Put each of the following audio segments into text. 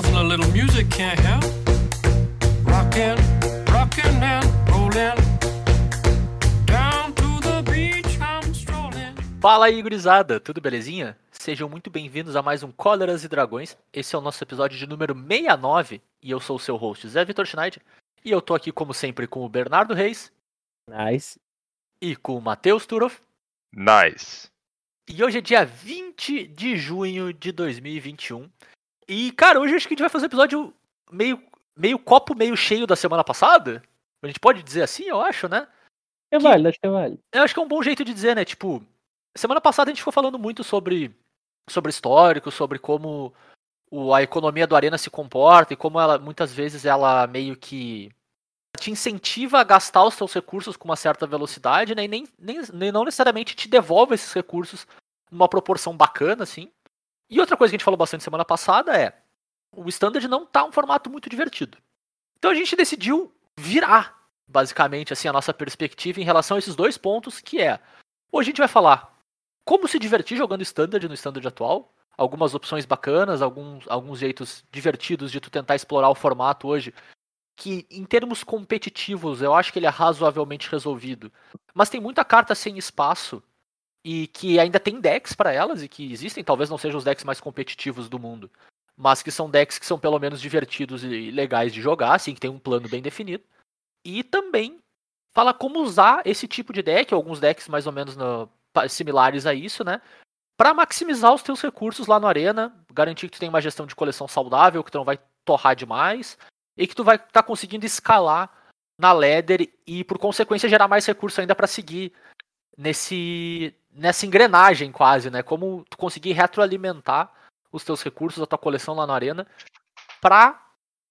Nothing a little music can't help. Rockin', rockin' and rollin'. Down to the beach I'm strolling. Fala aí, gurizada, tudo belezinha? Sejam muito bem-vindos a mais um Cóleras e Dragões. Esse é o nosso episódio de número 69 e eu sou o seu host, Zé Vitor Schneider. E eu tô aqui, como sempre, com o Bernardo Reis Nice. e com o Matheus Turoff. Nice. E hoje é dia 20 de junho de 2021. E, cara, hoje acho que a gente vai fazer um episódio meio, meio copo meio cheio da semana passada. A gente pode dizer assim, eu acho, né? É Que- válido, acho que é válido. Eu acho que é um bom jeito de dizer, né? Tipo, semana passada a gente ficou falando muito sobre, sobre histórico, sobre como o, a economia do Arena se comporta e como ela muitas vezes ela meio que te incentiva a gastar os seus recursos com uma certa velocidade, né? E nem, nem, nem não necessariamente te devolve esses recursos numa proporção bacana, assim. E outra coisa que a gente falou bastante semana passada é o Standard não tá um formato muito divertido. Então a gente decidiu virar basicamente assim a nossa perspectiva em relação a esses dois pontos, que é hoje a gente vai falar como se divertir jogando standard no standard atual, algumas opções bacanas, alguns, alguns jeitos divertidos de tu tentar explorar o formato hoje, que em termos competitivos eu acho que ele é razoavelmente resolvido, mas tem muita carta sem espaço e que ainda tem decks para elas e que existem, talvez não sejam os decks mais competitivos do mundo, mas que são decks que são pelo menos divertidos e legais de jogar, assim, que tem um plano bem definido. E também fala como usar esse tipo de deck, alguns decks mais ou menos no- similares a isso, né? Pra maximizar os teus recursos lá no Arena, garantir que tu tem uma gestão de coleção saudável, que tu não vai torrar demais, e que tu vai estar conseguindo escalar na ladder e, por consequência, gerar mais recursos ainda pra seguir nesse nessa engrenagem quase, né? Como tu conseguir retroalimentar os teus recursos, a tua coleção lá no Arena, pra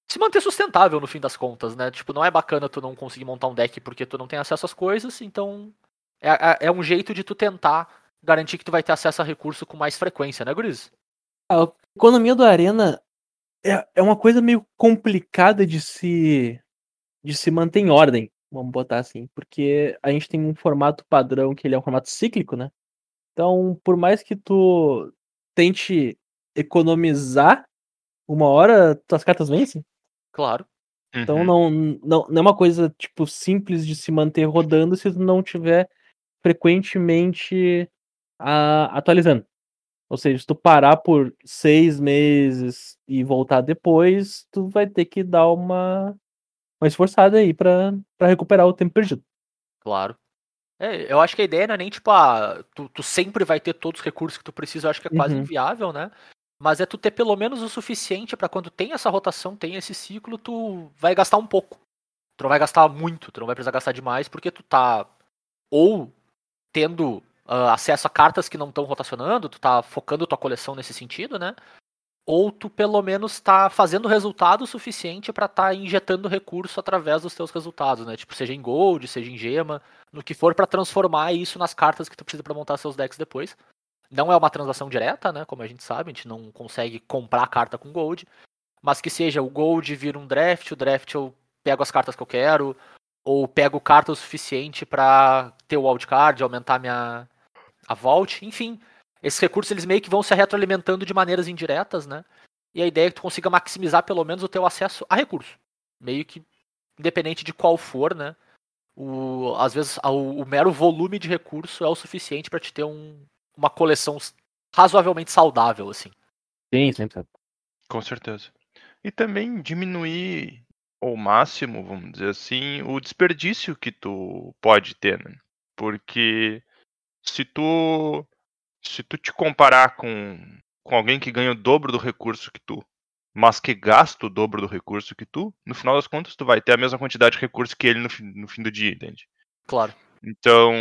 se manter sustentável no fim das contas, né? Tipo, não é bacana tu não conseguir montar um deck porque tu não tem acesso às coisas, então é, é- é um jeito de tu tentar garantir que tu vai ter acesso a recurso com mais frequência, né, Guriz? A economia do Arena é, é uma coisa meio complicada de se, de se manter em ordem, vamos botar assim, porque a gente tem um formato padrão que ele é um formato cíclico, né? Então, por mais que tu tente economizar, uma hora tuas cartas vencem. Claro. Então Uhum. não, não, não é uma coisa tipo simples de se manter rodando se tu não tiver frequentemente a- atualizando. Ou seja, se tu parar por seis meses e voltar depois, tu vai ter que dar uma, uma esforçada aí pra, pra recuperar o tempo perdido. Claro. É, eu acho que a ideia não é nem tipo, ah, tu, tu sempre vai ter todos os recursos que tu precisa, eu acho que é quase Uhum. inviável, né? Mas é tu ter pelo menos o suficiente pra quando tem essa rotação, tem esse ciclo, tu vai gastar um pouco. Tu não vai gastar muito, tu não vai precisar gastar demais, porque tu tá ou tendo ah, acesso a cartas que não estão rotacionando, tu tá focando tua coleção nesse sentido, né? Ou tu pelo menos tá fazendo resultado suficiente pra tá injetando recurso através dos teus resultados, né? Tipo, seja em gold, seja em gema, no que for pra transformar isso nas cartas que tu precisa pra montar seus decks depois. Não é uma transação direta, né? Como a gente sabe, a gente não consegue comprar carta com gold, mas que seja o gold vira um draft, o draft eu pego as cartas que eu quero, ou pego carta o suficiente pra ter o wildcard, aumentar minha a vault, enfim. Esses recursos eles meio que vão se retroalimentando de maneiras indiretas, né? E a ideia é que tu consiga maximizar pelo menos o teu acesso a recurso. Meio que independente de qual for, né? O, às vezes o, o mero volume de recurso é o suficiente pra te ter um, uma coleção razoavelmente saudável, assim. Sim, sempre. Com certeza. E também diminuir ao máximo, vamos dizer assim, o desperdício que tu pode ter, né? Porque se tu se tu te comparar com, com alguém que ganha o dobro do recurso que tu, mas que gasta o dobro do recurso que tu, no final das contas tu vai ter a mesma quantidade de recurso que ele no, fim- no fim do dia, entende? Claro. Então,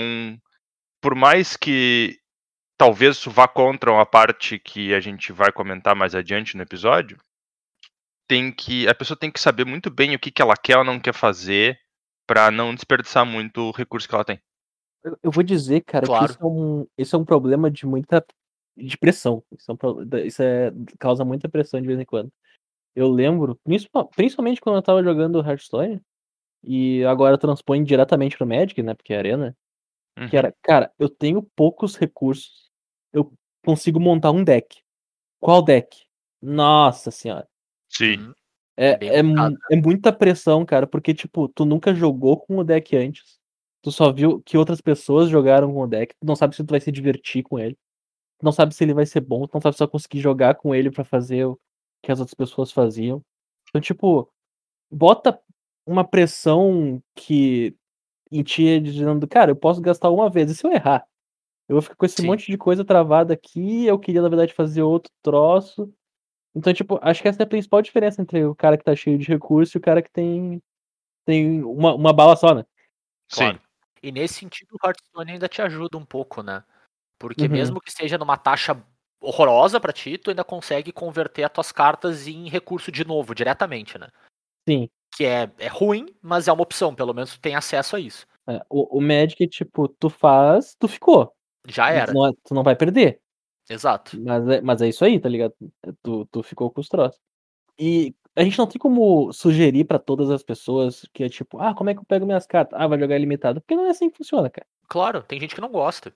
por mais que talvez isso vá contra uma parte que a gente vai comentar mais adiante no episódio, tem que a pessoa tem que saber muito bem o que, que ela quer ou não quer fazer pra não desperdiçar muito o recurso que ela tem. Eu, vou dizer, cara, Claro. que isso é, um, isso é um problema de muita de pressão. Isso, é um isso é, causa muita pressão de vez em quando. Eu lembro, principal- principalmente quando eu tava jogando Hearthstone, e agora transpõe diretamente pro Magic, né? Porque é Arena. Uhum. Que era, cara, eu tenho poucos recursos. Eu consigo montar um deck. Qual deck? Nossa senhora. Sim. É, é, complicado, é muita pressão, cara, porque, tipo, tu nunca jogou com o deck antes. Tu só viu que outras pessoas jogaram com o deck. Tu não sabe se tu vai se divertir com ele. Tu não sabe se ele vai ser bom. Tu não sabe se tu vai conseguir jogar com ele pra fazer o que as outras pessoas faziam. Então, tipo, bota uma pressão que em ti dizendo, cara, eu posso gastar uma vez. E se eu errar? Eu vou ficar com esse Sim. monte de coisa travada aqui. Eu queria, na verdade, fazer outro troço. Então, tipo, acho que essa é a principal diferença entre o cara que tá cheio de recurso e o cara que tem, tem uma, uma bala só, né? Claro. E nesse sentido, o Hearthstone ainda te ajuda um pouco, né? Porque Uhum. mesmo que esteja numa taxa horrorosa pra ti, tu ainda consegue converter as tuas cartas em recurso de novo, diretamente, né? Sim. Que é, é ruim, mas é uma opção, pelo menos tu tem acesso a isso. É, o, o Magic, tipo, tu faz, tu ficou. Já era, Tu não, tu não vai perder. exato. Mas é, mas é isso aí, tá ligado? É, Tu, tu ficou com os troços. E a gente não tem como sugerir pra todas as pessoas que é tipo, ah, como é que eu pego minhas cartas? Ah, vai jogar ilimitado. Porque não é assim que funciona, cara. Claro, tem gente que não gosta.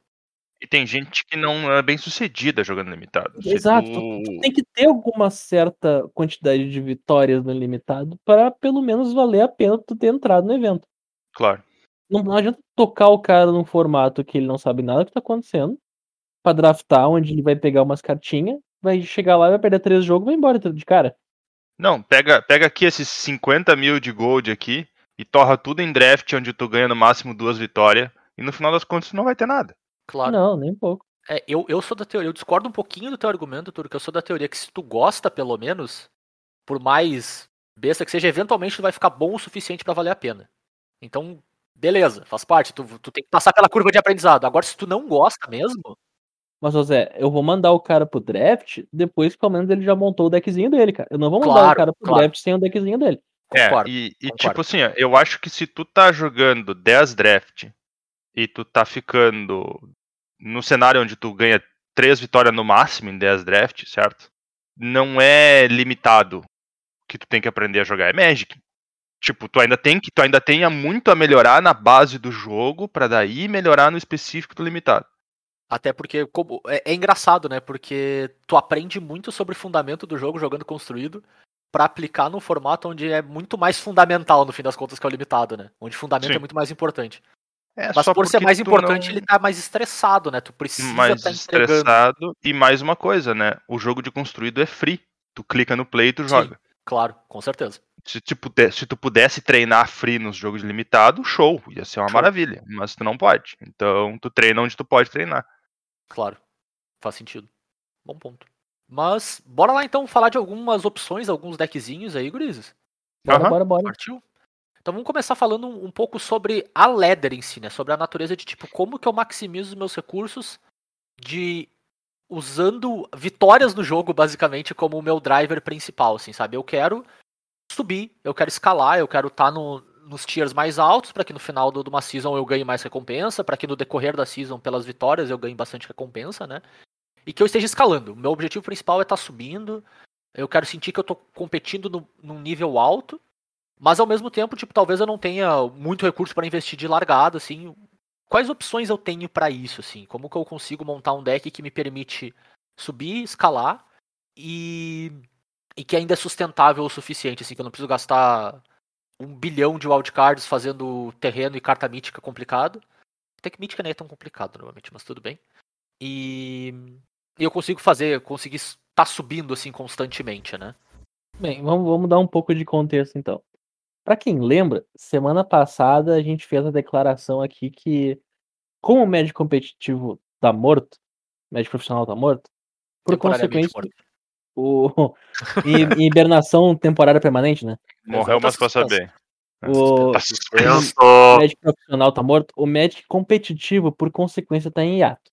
E tem gente que não é bem sucedida jogando limitado. Se Exato. Tu, tu- tu tem que ter alguma certa quantidade de vitórias no ilimitado pra pelo menos valer a pena tu ter entrado no evento. Claro. Não, não adianta tocar o cara num formato que ele não sabe nada que tá acontecendo. Pra draftar, onde ele vai pegar umas cartinhas, vai chegar lá, vai perder três jogos e vai embora de cara. Não, pega, pega aqui esses 50 mil de gold aqui e torra tudo em draft, onde tu ganha no máximo duas vitórias. E no final das contas tu não vai ter nada. Claro. Não, nem um pouco. É, eu, eu sou da teoria, eu discordo um pouquinho do teu argumento, Turco, eu sou da teoria que se tu gosta, pelo menos, por mais besta que seja, eventualmente tu vai ficar bom o suficiente pra valer a pena. Então, beleza, faz parte, tu, tu tem que passar pela curva de aprendizado. Agora, se tu não gosta mesmo, Mas, José, eu vou mandar o cara pro draft depois que pelo menos ele já montou o deckzinho dele, cara. Eu não vou mandar Claro, o cara pro claro. draft sem o deckzinho dele. concordo. É, e, e concordo. tipo assim, eu acho que se tu tá jogando 10 draft e tu tá ficando no cenário onde tu ganha 3 vitórias no máximo em 10 draft, certo? Não é limitado que tu tem que aprender a jogar, é Magic. Tipo, tu ainda tem que tu ainda tenha muito a melhorar na base do jogo pra daí melhorar no específico do limitado. Até porque como- é, é engraçado, né? Porque tu aprende muito sobre o fundamento do jogo jogando construído pra aplicar num formato onde é muito mais fundamental, no fim das contas, que é o limitado, né? Onde fundamento Sim. é muito mais importante. É Mas só por ser mais importante, não- ele tá mais estressado, né? Tu precisa mais tá estressado e mais uma coisa, né? O jogo de construído é free. Tu clica no play e tu Sim. joga. Claro, com certeza. Se, se tu pudesse treinar free nos jogos limitados, show, ia ser uma Show. maravilha. Mas tu não pode. Então tu treina onde tu pode treinar. Claro. Faz sentido. Bom ponto. Mas, bora lá então falar de algumas opções, alguns deckzinhos aí, gurizes. Bora, Aham. bora, bora. Partiu? Então vamos começar falando um pouco sobre a ladder em si, né? Sobre a natureza de tipo, como que eu maximizo os meus recursos de usando vitórias no jogo, basicamente, como o meu driver principal, assim, sabe? Eu quero subir, eu quero escalar, eu quero estar no, nos tiers mais altos, para que no final do- de uma season eu ganhe mais recompensa, para que no decorrer da season, pelas vitórias, eu ganhe bastante recompensa, né? E que eu esteja escalando. Meu objetivo principal é estar subindo, eu quero sentir que eu tô competindo no, num nível alto, mas ao mesmo tempo, tipo, talvez eu não tenha muito recurso para investir de largada, assim. Quais opções eu tenho para isso, assim? Como que eu consigo montar um deck que me permite subir, escalar e e que ainda é sustentável o suficiente, assim, que eu não preciso gastar um bilhão de wildcards fazendo terreno e carta mítica complicado. Até que mítica nem é tão complicado normalmente, mas tudo bem. E, e eu consigo fazer, conseguir estar subindo assim constantemente, né? Bem, vamos, vamos dar um pouco de contexto então. Pra quem lembra, semana passada a gente fez a declaração aqui que, como o médico competitivo tá morto, o médico profissional tá morto, por consequência, morto. O em, em hibernação temporária permanente, né? Morreu, mas pra saber. O, Tá o médico profissional tá morto, o médico competitivo, por consequência, tá em hiato.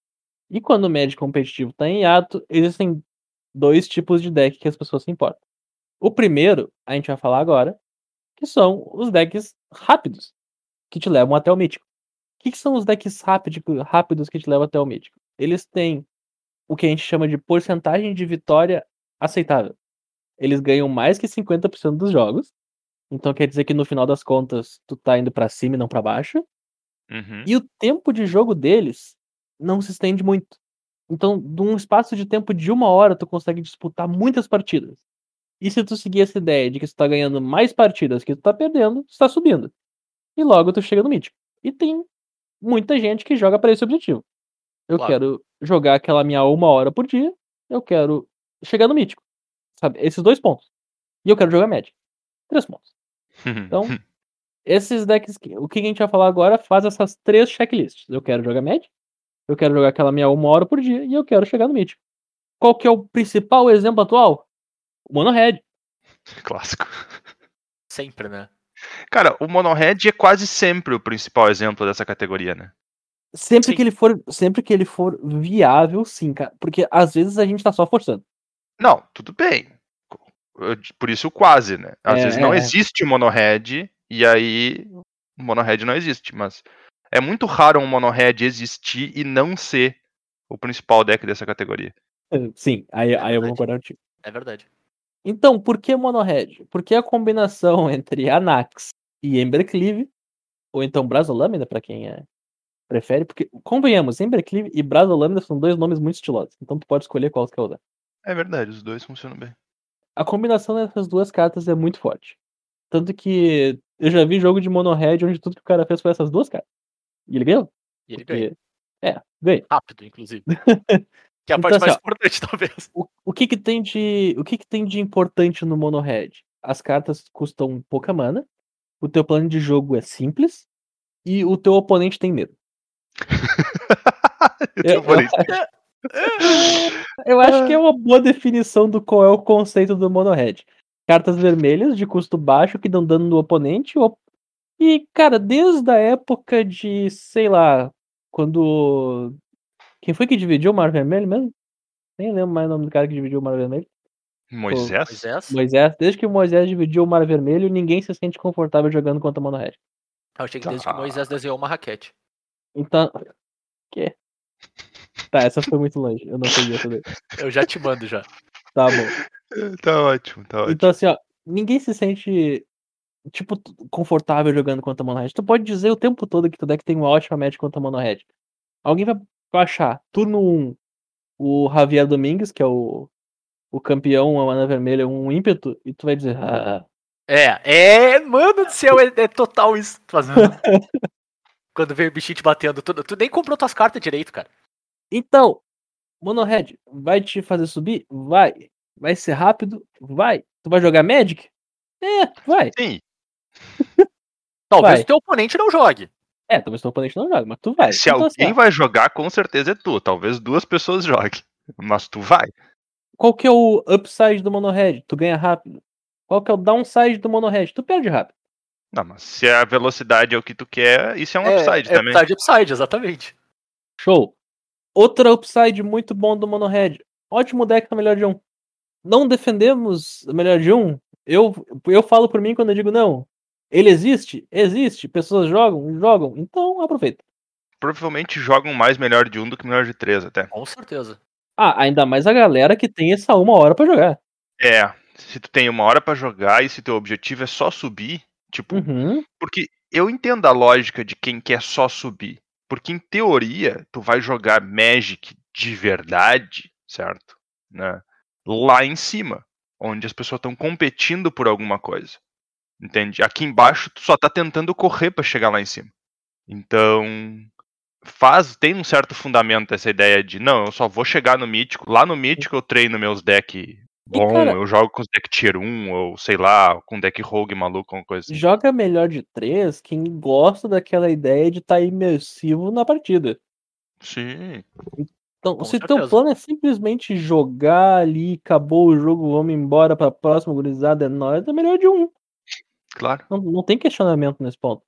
E quando o médico competitivo tá em hiato, existem dois tipos de deck que as pessoas se importam. O primeiro, a gente vai falar agora, que são os decks rápidos, que te levam até o mítico. O que, que são os decks rápido- rápidos que te levam até o mítico? Eles têm o que a gente chama de porcentagem de vitória aceitável. Eles ganham mais que 50% dos jogos. Então quer dizer que no final das contas tu tá indo pra cima e não pra baixo. Uhum. E o tempo de jogo deles não se estende muito. Então, num espaço de tempo de uma hora, tu consegue disputar muitas partidas. E se tu seguir essa ideia de que tu tá ganhando mais partidas que tu tá perdendo, tu tá subindo. E logo tu chega no mítico. E tem muita gente que joga para esse objetivo. Eu Claro. quero jogar aquela minha uma hora por dia, eu quero chegar no mítico. Sabe? Esses dois pontos. E eu quero jogar média. Três pontos. Então, esses decks, que- o que a gente vai falar agora faz essas três checklists. Eu quero jogar média, eu quero jogar aquela minha uma hora por dia e eu quero chegar no mítico. Qual que é o principal exemplo atual? O Mono Red. Clássico. Sempre, né? Cara, o Monohead é quase sempre o principal exemplo dessa categoria, né? Sempre Sim. que ele for, sempre que ele for viável, sim, cara. Porque às vezes a gente tá só forçando. Não, tudo bem. Por isso quase, né? Às É, vezes não é, é. existe Monohead e aí o Monohead não existe, mas é muito raro um Monohead existir e não ser o principal deck dessa categoria. Sim, aí, aí eu vou concordar contigo. É verdade. Então, por que Mono Red? Porque a combinação entre Anax e Embercleave, ou então Brasolâmina, pra quem é, prefere, porque, convenhamos, Embercleave e Brasolâmina são dois nomes muito estilosos, então tu pode escolher qual tu quer usar. É verdade, os dois funcionam bem. A combinação dessas duas cartas é muito forte. Tanto que eu já vi jogo de Mono Red onde tudo que o cara fez foi essas duas cartas. E ele ganhou. E ele ganha. Porque... É, ganha. Rápido, inclusive. Que é a Então, parte assim, mais ó, importante, talvez. O, o que que tem de o que que tem de importante no Mono Red? As cartas custam pouca mana, o teu plano de jogo é simples e o teu oponente tem medo. Eu Eu- falei, Eu acho que é uma boa definição do qual é o conceito do Mono Red. Cartas vermelhas de custo baixo que dão dano no oponente. o- E, cara, desde a época de, sei lá, quando. Quem foi que dividiu o Mar Vermelho mesmo? Nem lembro mais o nome do cara que dividiu o Mar Vermelho. Moisés? Moisés? Moisés, desde que o Moisés dividiu o Mar Vermelho, ninguém se sente confortável jogando contra o Mono Red. Eu achei que desde que Tá. Moisés desenhou uma raquete. Então. Que? Tá, essa foi muito longe. Eu não peguei essa daí. Eu já te mando já. Tá bom. Tá ótimo, tá ótimo. Então, assim, ó, ninguém se sente, tipo, confortável jogando contra Mono Red. Tu pode dizer o tempo todo que tu deck tem uma ótima match contra Mono Red. Alguém vai achar, turno 1, o Javier Domingues, que é o, o campeão, a mana vermelha, um ímpeto, e tu vai dizer, ah, É, é, mano do céu, é, é total isso. tu fazendo. Quando veio o bichinho te batendo, tu, tu nem comprou tuas cartas direito, cara. Então, Mono Red, vai te fazer subir? Vai. Vai ser rápido? Vai. Tu vai jogar Magic? É, vai. Sim, Talvez Vai. o teu oponente não jogue. É, talvez teu oponente não jogue, mas tu vai. se Então, assim, alguém ó, vai jogar, com certeza é tu. Talvez duas pessoas joguem. Mas tu vai. Qual que é o upside do Mono Red? Tu ganha rápido. Qual que é o downside do Mono Red? Tu perde rápido. Não, mas se a velocidade é o que tu quer, isso é um upside é, também. Upside, upside, exatamente. Show. Outra upside muito bom do Mono Red. Ótimo deck na melhor de um. Não defendemos a melhor de um. Eu, eu falo por mim quando eu digo não. Ele existe? Existe. Pessoas jogam? Jogam. Então aproveita. Provavelmente jogam mais melhor de um do que melhor de três até. Com certeza. Ah, ainda mais a galera que tem essa uma hora pra jogar. É, se tu tem uma hora pra jogar e se teu objetivo é só subir, tipo, Uhum. porque eu entendo a lógica de quem quer só subir. Porque em teoria, tu vai jogar Magic de verdade, certo? Né? Lá em cima, onde as pessoas estão competindo por alguma coisa. Entende? Aqui embaixo tu só tá tentando correr pra chegar lá em cima. Então, faz tem um certo fundamento essa ideia de não, eu só vou chegar no mítico. Lá no mítico eu treino meus deck bom, cara- eu jogo com os deck tier 1 ou sei lá, com deck rogue maluco, alguma coisa assim. Joga melhor de três quem gosta daquela ideia de estar tá imersivo na partida. Sim. Então, Com se teu certeza. plano é simplesmente jogar ali, acabou o jogo, vamos embora pra próxima gurizada, é nóis, é melhor de um. Claro. Não, não tem questionamento nesse ponto.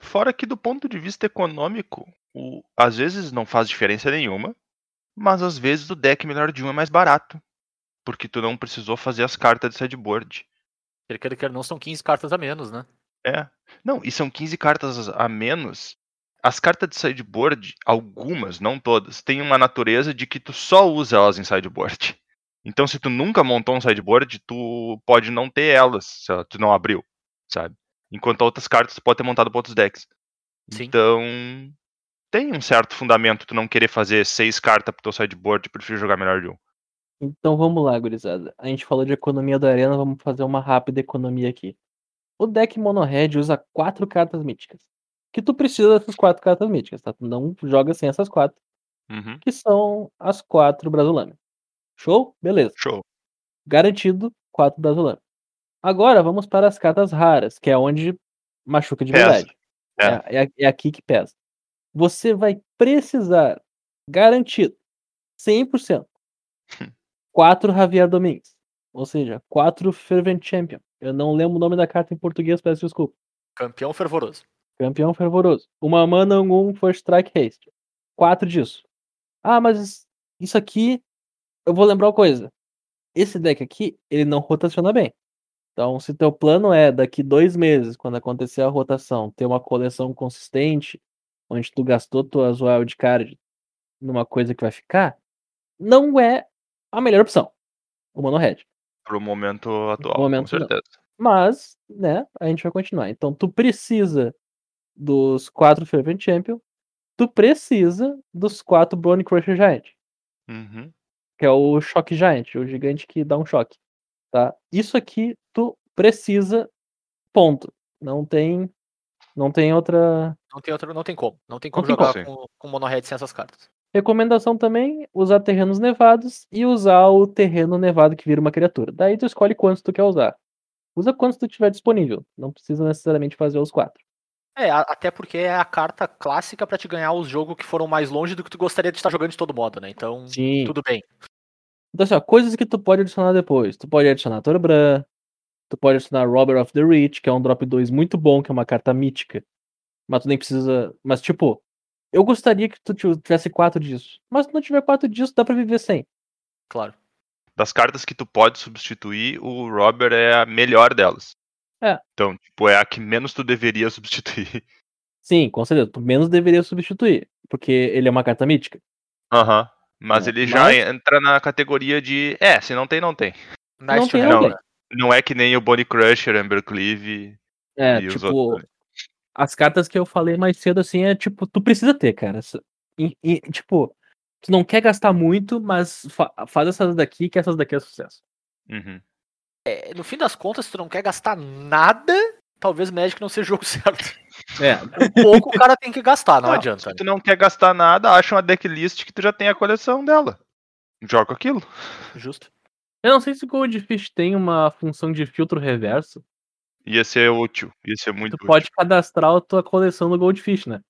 Fora que do ponto de vista econômico, o, às vezes não faz diferença nenhuma, mas às vezes o deck melhor de um é mais barato. Porque tu não precisou fazer as cartas de sideboard. Ele quer que não são 15 cartas a menos, né? É. Não, e são 15 cartas a menos. As cartas de sideboard, algumas, não todas, têm uma natureza de que tu só usa elas em sideboard. Então, se tu nunca montou um sideboard, tu pode não ter elas, se tu não abriu, sabe? Enquanto outras cartas tu pode ter montado para outros decks. Sim. Então, tem um certo fundamento tu não querer fazer seis cartas pro teu sideboard e preferir jogar melhor de um. Então vamos lá, gurizada. A gente falou de economia da arena, vamos fazer uma rápida economia aqui. O deck Monohead usa quatro cartas míticas. Que tu precisa dessas quatro cartas míticas, tá? Tu não joga sem essas quatro, Uhum. que são as quatro Brasulame. Show? Beleza. Show. Garantido, quatro Brasulame. Agora vamos para as cartas raras, que é onde machuca de Pesa. verdade. É, é, é aqui que pesa. Você vai precisar, garantido, 100%, quatro Javier Domingues. Ou seja, quatro Fervent Champion. Eu não lembro o nome da carta em português, peço desculpa. Campeão fervoroso. Campeão fervoroso. Uma mana, um First Strike Haste. Quatro disso. Ah, mas isso aqui. Eu vou lembrar uma coisa. Esse deck aqui, ele não rotaciona bem. Então, se teu plano é daqui dois meses, quando acontecer a rotação, ter uma coleção consistente, onde tu gastou tuas wildcard numa coisa que vai ficar, não é a melhor opção. O Mono Red. Pro momento atual, momento, com não. certeza. Mas, né, a gente vai continuar. Então, tu precisa dos quatro Fervent Champion, tu precisa dos quatro Bone Crusher Giant, Uhum. que é o Choque Giant, o gigante que dá um choque, tá? Isso aqui tu precisa, ponto. Não tem, não tem outra Não tem, outra, não tem como. Não tem como tem jogar como. com, com monohead sem essas cartas. Recomendação também, usar terrenos nevados e usar o terreno nevado que vira uma criatura. Daí tu escolhe quantos tu quer usar. Usa quantos tu tiver disponível. Não precisa necessariamente fazer os quatro. É, até porque é a carta clássica pra te ganhar os jogos que foram mais longe do que tu gostaria de estar jogando de todo modo, né? Então, Sim. tudo bem. Então, assim, ó, coisas que tu pode adicionar depois. Tu pode adicionar Torbran, tu pode adicionar Robber of the Rich, que é um drop 2 muito bom, que é uma carta mítica. Mas tu nem precisa. Mas, tipo, eu gostaria que tu ti- tivesse quatro disso. Mas se não tiver quatro disso, dá pra viver sem. Claro. Das cartas que tu pode substituir, o Robert é a melhor delas. É. Então, tipo, é a que menos tu deveria substituir. Sim, com certeza. Tu menos deveria substituir. Porque ele é uma carta mítica. Aham. Mas É, ele já mas- entra na categoria de. É, se não tem, não tem. Nice Não to tem, não. Não é que nem o Bonnie Crusher, Amber Cleave É, e os tipo, outros. As cartas que eu falei mais cedo, assim, é tipo, tu precisa ter, cara. E- e, tipo, tu não quer gastar muito, mas fa- faz essas daqui, que essas daqui é sucesso. Uhum. É, no fim das contas, se tu não quer gastar nada, talvez Magic não seja o jogo certo. É, Um pouco o cara tem que gastar, não, Não, adianta. Se tu não quer gastar nada, acha uma decklist que tu já tem a coleção dela. Joga aquilo. Justo. Eu não sei se o Goldfish tem uma função de filtro reverso. Ia ser útil. Ia ser muito tu útil. pode cadastrar a tua coleção no Goldfish, né?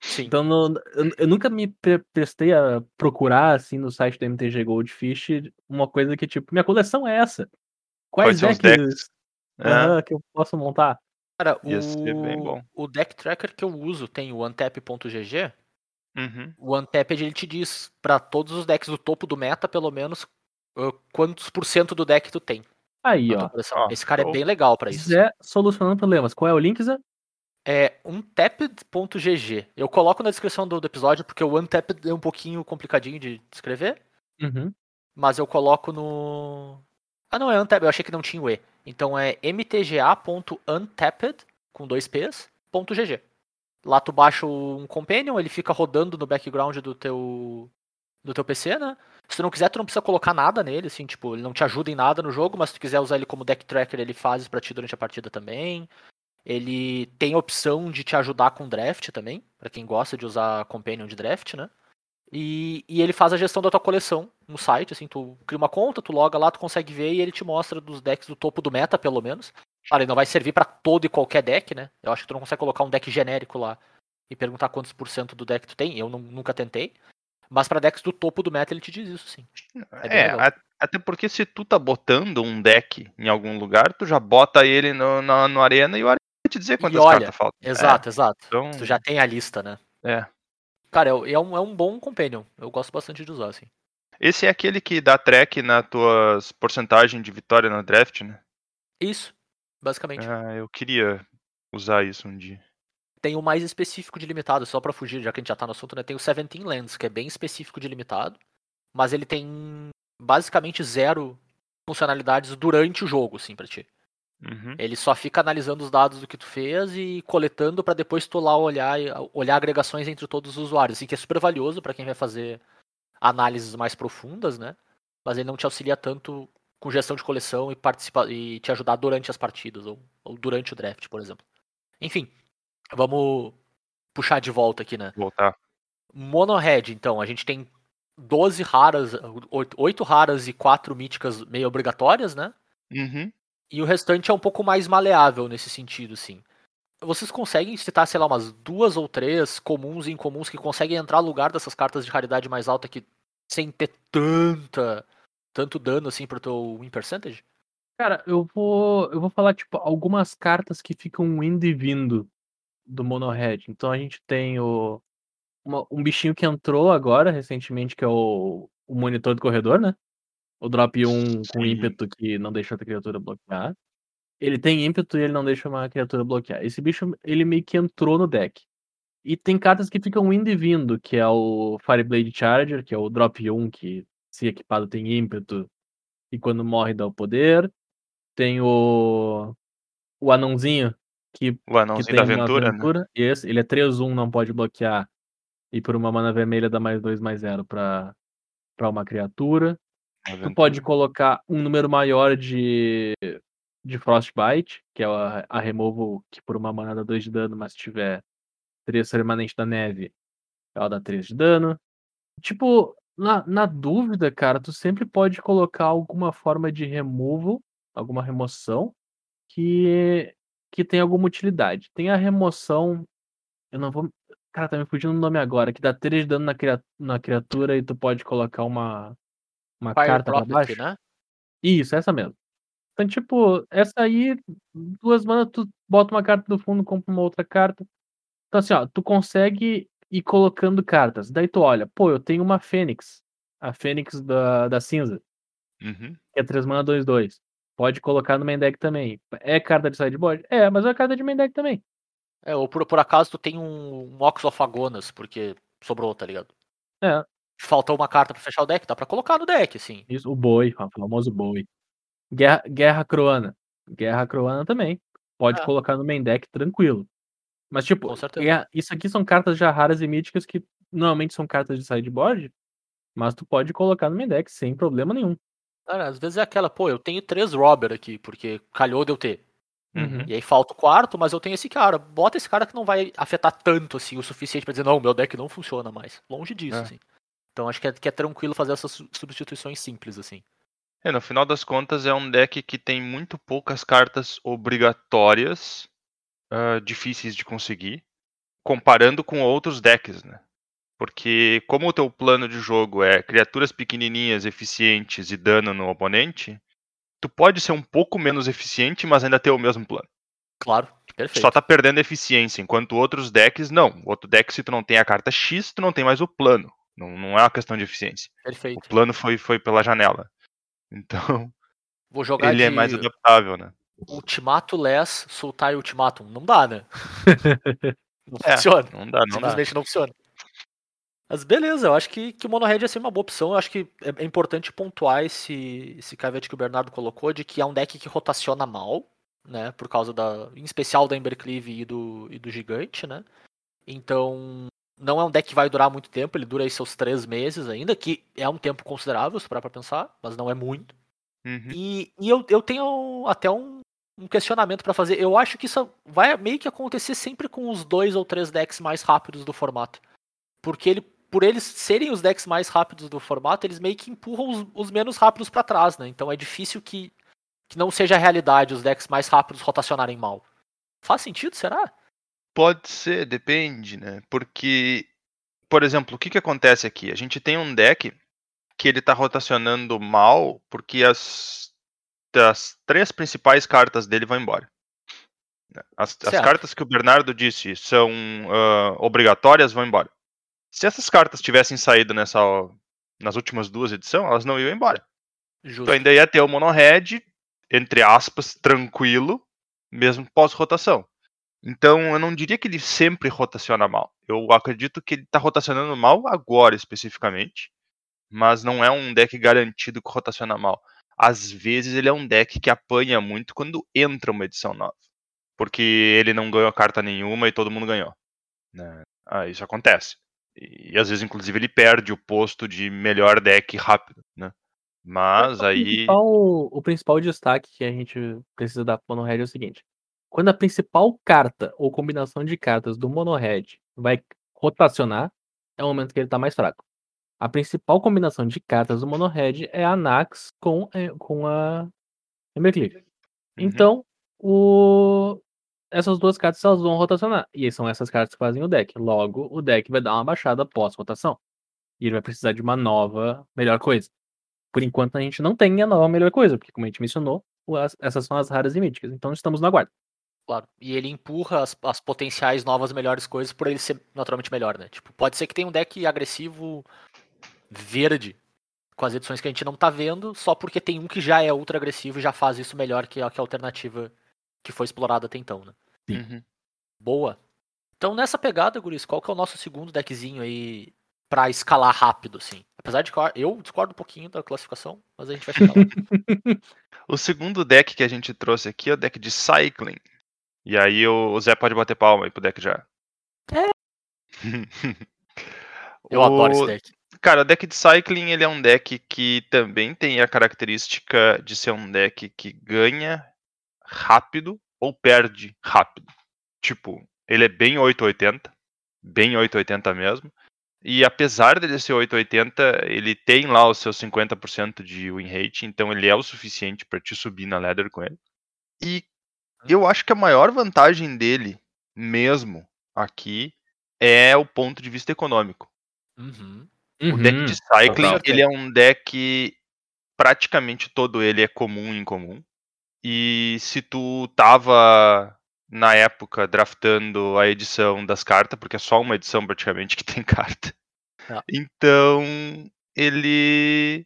Sim. Então no- eu, eu nunca me pre- prestei a procurar assim no site do MTG Goldfish uma coisa que tipo, minha coleção é essa. Quais decks É, que eu posso montar? Cara, Ia ser bem o, bom. o deck tracker que eu uso tem o untap.gg. uhum. O Untapped ele te diz pra todos os decks do topo do meta, pelo menos, uh, quantos por cento do deck tu tem. Aí, ó. Ó, Esse cara é bem legal pra isso. Zé solucionando problemas. Qual é o link, Zé? É untapped.gg. Eu coloco na descrição do, do episódio porque o Untapped é um pouquinho complicadinho de escrever, Uhum. mas eu coloco no. Ah, não, é Untapped, eu achei que não tinha o E. Então é mtga.untapped, com dois P's, ponto .gg. Lá tu baixa um companion, ele fica rodando no background do teu do teu PC, né? Se tu não quiser, tu não precisa colocar nada nele, assim, tipo, ele não te ajuda em nada no jogo, mas se tu quiser usar ele como deck tracker, ele faz isso pra ti durante a partida também. Ele tem a opção de te ajudar com draft também, pra quem gosta de usar companion de draft, né? E, e ele faz a gestão da tua coleção no site, assim, tu cria uma conta, tu loga lá, tu consegue ver e ele te mostra dos decks do topo do meta, pelo menos. Claro, ele não vai servir pra todo e qualquer deck, né? Eu acho que tu não consegue colocar um deck genérico lá e perguntar quantos por cento do deck tu tem. Eu nu- nunca tentei. Mas pra decks do topo do meta ele te diz isso, sim. É É, a- até porque se tu tá botando um deck em algum lugar, tu já bota ele no, na- no arena e o arena vai te dizer quantas olha, cartas faltam. Exato, exato. então- Tu já tem a lista, né? É. Cara, é, é um, é um bom companion. Eu gosto bastante de usar, assim. Esse é aquele que dá track na tuas porcentagem de vitória no draft, né? Isso, basicamente. Ah, eu queria usar isso um dia. Tem o mais específico de limitado, só pra fugir, já que a gente já tá no assunto, né? Tem o 17 Lands, que é bem específico de limitado. Mas ele tem basicamente zero funcionalidades durante o jogo, assim, pra ti. Uhum. Ele só fica analisando os dados do que tu fez e coletando pra depois tu lá olhar, olhar agregações entre todos os usuários, assim, que é super valioso pra quem vai fazer análises mais profundas, né? mas ele não te auxilia tanto com gestão de coleção e, participa e te ajudar durante as partidas, ou, ou durante o draft, por exemplo. Enfim, vamos puxar de volta aqui, né? Voltar. Monohead, então, a gente tem 12 raras, 8 raras e 4 míticas meio obrigatórias, né? Uhum. E o restante é um pouco mais maleável nesse sentido, sim. Vocês conseguem citar, sei lá, umas duas ou três comuns e incomuns que conseguem entrar no lugar dessas cartas de raridade mais alta que sem ter tanta tanto dano assim pro teu win percentage? Cara, eu vou, eu vou falar, tipo, algumas cartas que ficam indo e vindo do Monohead. Então a gente tem o, uma- um bichinho que entrou agora, recentemente, que é o, o monitor do corredor, né? O drop 1 com ímpeto que não deixa outra criatura bloquear. Ele tem ímpeto e ele não deixa uma criatura bloquear. Esse bicho, ele meio que entrou no deck. E tem cartas que ficam indo e vindo, que é o Fireblade Charger, que é o drop 1, que se equipado tem ímpeto e quando morre dá o poder. Tem o. O anãozinho, que, O que anãozinho tem da uma aventura, né? aventura. Esse, ele é 3-1, não pode bloquear. E por uma mana vermelha dá mais 2, mais 0 pra, pra uma criatura. Tu Aventura. pode colocar um número maior de, de Frostbite, que é a, a removal que por uma mana dá 2 de dano, mas se tiver 3 permanente da neve, ela dá 3 de dano. Tipo, na, na dúvida, cara, tu sempre pode colocar alguma forma de removal, alguma remoção, que, que tem alguma utilidade. Tem a remoção. Eu não vou. Cara, tá me fugindo o nome agora, que dá 3 de dano na, cria- na criatura e tu pode colocar uma, uma Fire carta pra Prophet, baixo. né? Isso, essa mesmo. Então, tipo, essa aí, duas manas, tu bota uma carta do fundo, compra uma outra carta. Então, assim, ó, tu consegue ir colocando cartas. Daí tu olha, pô, eu tenho uma Fênix. A Fênix da, da cinza, Uhum. que é 3 mana 2-2. Pode colocar no main deck também. É carta de sideboard? É, mas é carta de main deck também. É, ou por, por acaso tu tem um, um Ox of Agonas, porque sobrou, tá ligado? É. Faltou uma carta pra fechar o deck, dá pra colocar no deck, assim. Isso, o boi, o famoso boi. Guerra, Guerra Croana. Guerra Croana também. Pode É. colocar no main deck tranquilo. Mas, tipo, guerra- isso aqui são cartas já raras e míticas que normalmente são cartas de sideboard, mas tu pode colocar no main deck sem problema nenhum. Cara, às vezes é aquela, pô, eu tenho três Robber aqui, porque calhou de eu ter. Uhum. E aí falta o quarto, mas eu tenho esse cara. Bota esse cara que não vai afetar tanto, assim, o suficiente pra dizer, não, meu deck não funciona mais. Longe disso, É. assim. Então acho que é, que é tranquilo fazer essas su- substituições simples, assim. É, no final das contas é um deck que tem muito poucas cartas obrigatórias ah, difíceis de conseguir, comparando com outros decks, né? Porque como o teu plano de jogo é criaturas pequenininhas, eficientes e dano no oponente, tu pode ser um pouco menos eficiente, mas ainda ter o mesmo plano. Claro, perfeito. Só tá perdendo eficiência, enquanto outros decks não. O outro deck, se tu não tem a carta X, tu não tem mais o plano. Não, não é uma questão de eficiência. O Perfeito. plano foi, foi pela janela. Então, Vou jogar ele de é mais adaptável, né? Ultimato Less, soltar e Ultimatum. Não dá, né? não É, funciona. Não dá, não dá. Simplesmente não funciona. Mas beleza, eu acho que, que o Monohead ia ser uma boa opção. Eu acho que é, é importante pontuar esse, esse caveat que o Bernardo colocou de que é um deck que rotaciona mal, né? Por causa da. Em especial da Embercleave e do, e do Gigante, né? Então. Não é um deck que vai durar muito tempo, ele dura aí seus três meses ainda, que é um tempo considerável, se parar pra pensar, mas não é muito. Uhum. E, e eu, eu tenho até um, um questionamento pra fazer. Eu acho que isso vai meio que acontecer sempre com os dois ou três decks mais rápidos do formato. Porque ele, por eles serem os decks mais rápidos do formato, eles meio que empurram os, os menos rápidos pra trás, né? Então é difícil que, que não seja a realidade os decks mais rápidos rotacionarem mal. Faz sentido, será? Pode ser, depende, né? Porque, por exemplo, o que, que acontece aqui? A gente tem um deck que ele tá rotacionando mal porque as, as três principais cartas dele vão embora. As, as cartas que o Bernardo disse são ah, obrigatórias vão embora. Se essas cartas tivessem saído nessa, nas últimas duas edições, elas não iam embora. Justo. Tu ainda ia ter o mono-red, entre aspas, tranquilo, mesmo pós-rotação. Então, eu não diria que ele sempre rotaciona mal. Eu acredito que ele está rotacionando mal agora, especificamente. Mas não é um deck garantido que rotaciona mal. Às vezes, ele é um deck que apanha muito quando entra uma edição nova. Porque ele não ganhou carta nenhuma e todo mundo ganhou. né? Ah, isso acontece. E, às vezes, inclusive, ele perde o posto de melhor deck rápido. Né? Mas O aí. principal, o principal destaque que a gente precisa dar pro Monohead é o seguinte: quando a principal carta ou combinação de cartas do Monohead vai rotacionar, é o momento que ele tá mais fraco. A principal combinação de cartas do Monohead é a Nax com, eh, com a Embercleave. Uhum. Então, o... essas duas cartas elas vão rotacionar. E são essas cartas que fazem o deck. Logo, o deck vai dar uma baixada pós-rotação. E ele vai precisar de uma nova melhor coisa. Por enquanto, a gente não tem a nova melhor coisa, porque, como a gente mencionou, essas são as raras e míticas. Então, estamos na guarda. Claro. E ele empurra as, as potenciais novas melhores coisas por ele ser naturalmente melhor, né? Tipo, pode ser que tenha um deck agressivo verde com as edições que a gente não tá vendo, só porque tem um que já é ultra agressivo e já faz isso melhor que a, que a alternativa que foi explorada até então, né? Uhum. Boa. Então, nessa pegada, Guris, qual que é o nosso segundo deckzinho aí pra escalar rápido, assim? Apesar de que eu- discordo um pouquinho da classificação, mas a gente vai chegar lá. O segundo deck que a gente trouxe aqui é o deck de Cycling. E aí o o Zé pode bater palma aí pro deck já. É. Eu adoro esse O- deck. Cara, o deck de Cycling ele é um deck que também tem a característica de ser um deck que ganha rápido ou perde rápido. Tipo, ele é bem 880, bem 880 mesmo. E apesar dele ser 880, ele tem lá os seus 50% de win rate, então ele é o suficiente pra te subir na ladder com ele. E eu acho que a maior vantagem dele mesmo aqui é o ponto de vista econômico. Uhum. O deck de Cycling, total. ele é um deck praticamente todo ele é comum em comum. E se tu tava na época draftando a edição das cartas, porque é só uma edição praticamente que tem carta. Ah. Então, ele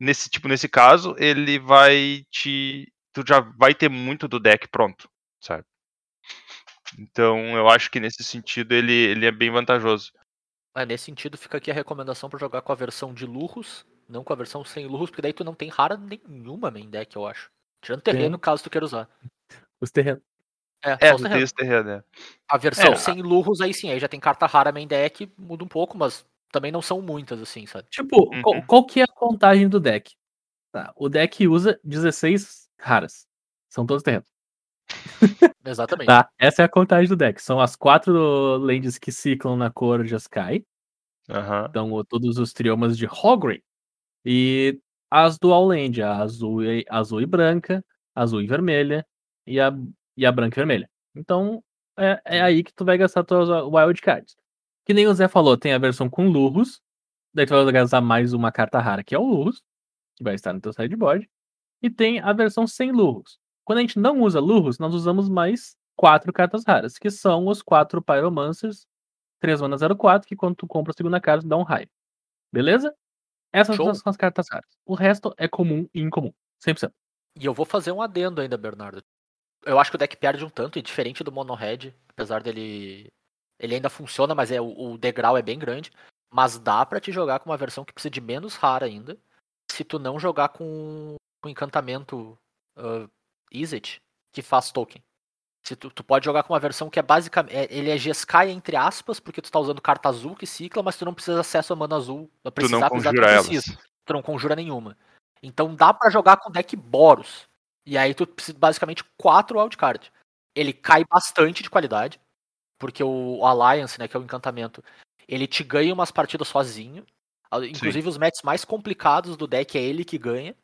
nesse tipo nesse caso, ele vai te tu já vai ter muito do deck pronto, sabe? Então, eu acho que nesse sentido ele, ele é bem vantajoso. É, nesse sentido, fica aqui a recomendação pra jogar com a versão de lurros, não com a versão sem lurros, porque daí tu não tem rara nenhuma main deck, eu acho. Tirando terreno, caso tu queira usar. Os terrenos. É, É, só os no terrenos. terreno, né? A versão É, sem lurros, aí sim, aí já tem carta rara main deck, muda um pouco, mas também não são muitas, assim, sabe? Tipo, Uhum. qual, qual que é a contagem do deck? Tá, o deck usa 16 raras. São todos terrenos. Exatamente. Tá, essa é a contagem do deck. São as quatro lands que ciclam na cor de Sky. Aham. Então, todos os triomas de Hogre. E as dual land, a azul e, azul e branca, azul e vermelha, e a, e a branca e vermelha. Então, é, é aí que tu vai gastar tuas wild cards. Que nem o Zé falou, tem a versão com Lurros. Daí tu vai gastar mais uma carta rara, que é o Lurros, que vai estar no teu sideboard. E tem a versão sem Lurros. Quando a gente não usa Lurros, nós usamos mais quatro cartas raras, que são os quatro Pyromancers, 3 mana 04, que quando tu compra a segunda carta, dá um raio. Beleza? Essas Show. são as cartas raras. O resto é comum e incomum. 100%. E eu vou fazer um adendo ainda, Bernardo. Eu acho que o deck perde um tanto, e diferente do Mono Red, apesar dele. Ele ainda funciona, mas é, o, degrau é bem grande. Mas dá pra te jogar com uma versão que precisa de menos rara ainda. Se tu não jogar com o encantamento uh, Izzet, que faz token. Se tu, tu pode jogar com uma versão que é basicamente. é- ele é Jeskai entre aspas, porque tu tá usando carta azul que cicla, mas tu não precisa acesso a mana azul. Não precisar, tu conjura elas. precisa tu não conjura nenhuma. Então dá pra jogar com deck Boros. E aí tu precisa basicamente quatro wildcard. Ele cai bastante de qualidade, porque o Alliance, né, que é o encantamento, ele te ganha umas partidas sozinho. Ah, Inclusive os matches mais complicados do deck é ele que ganha.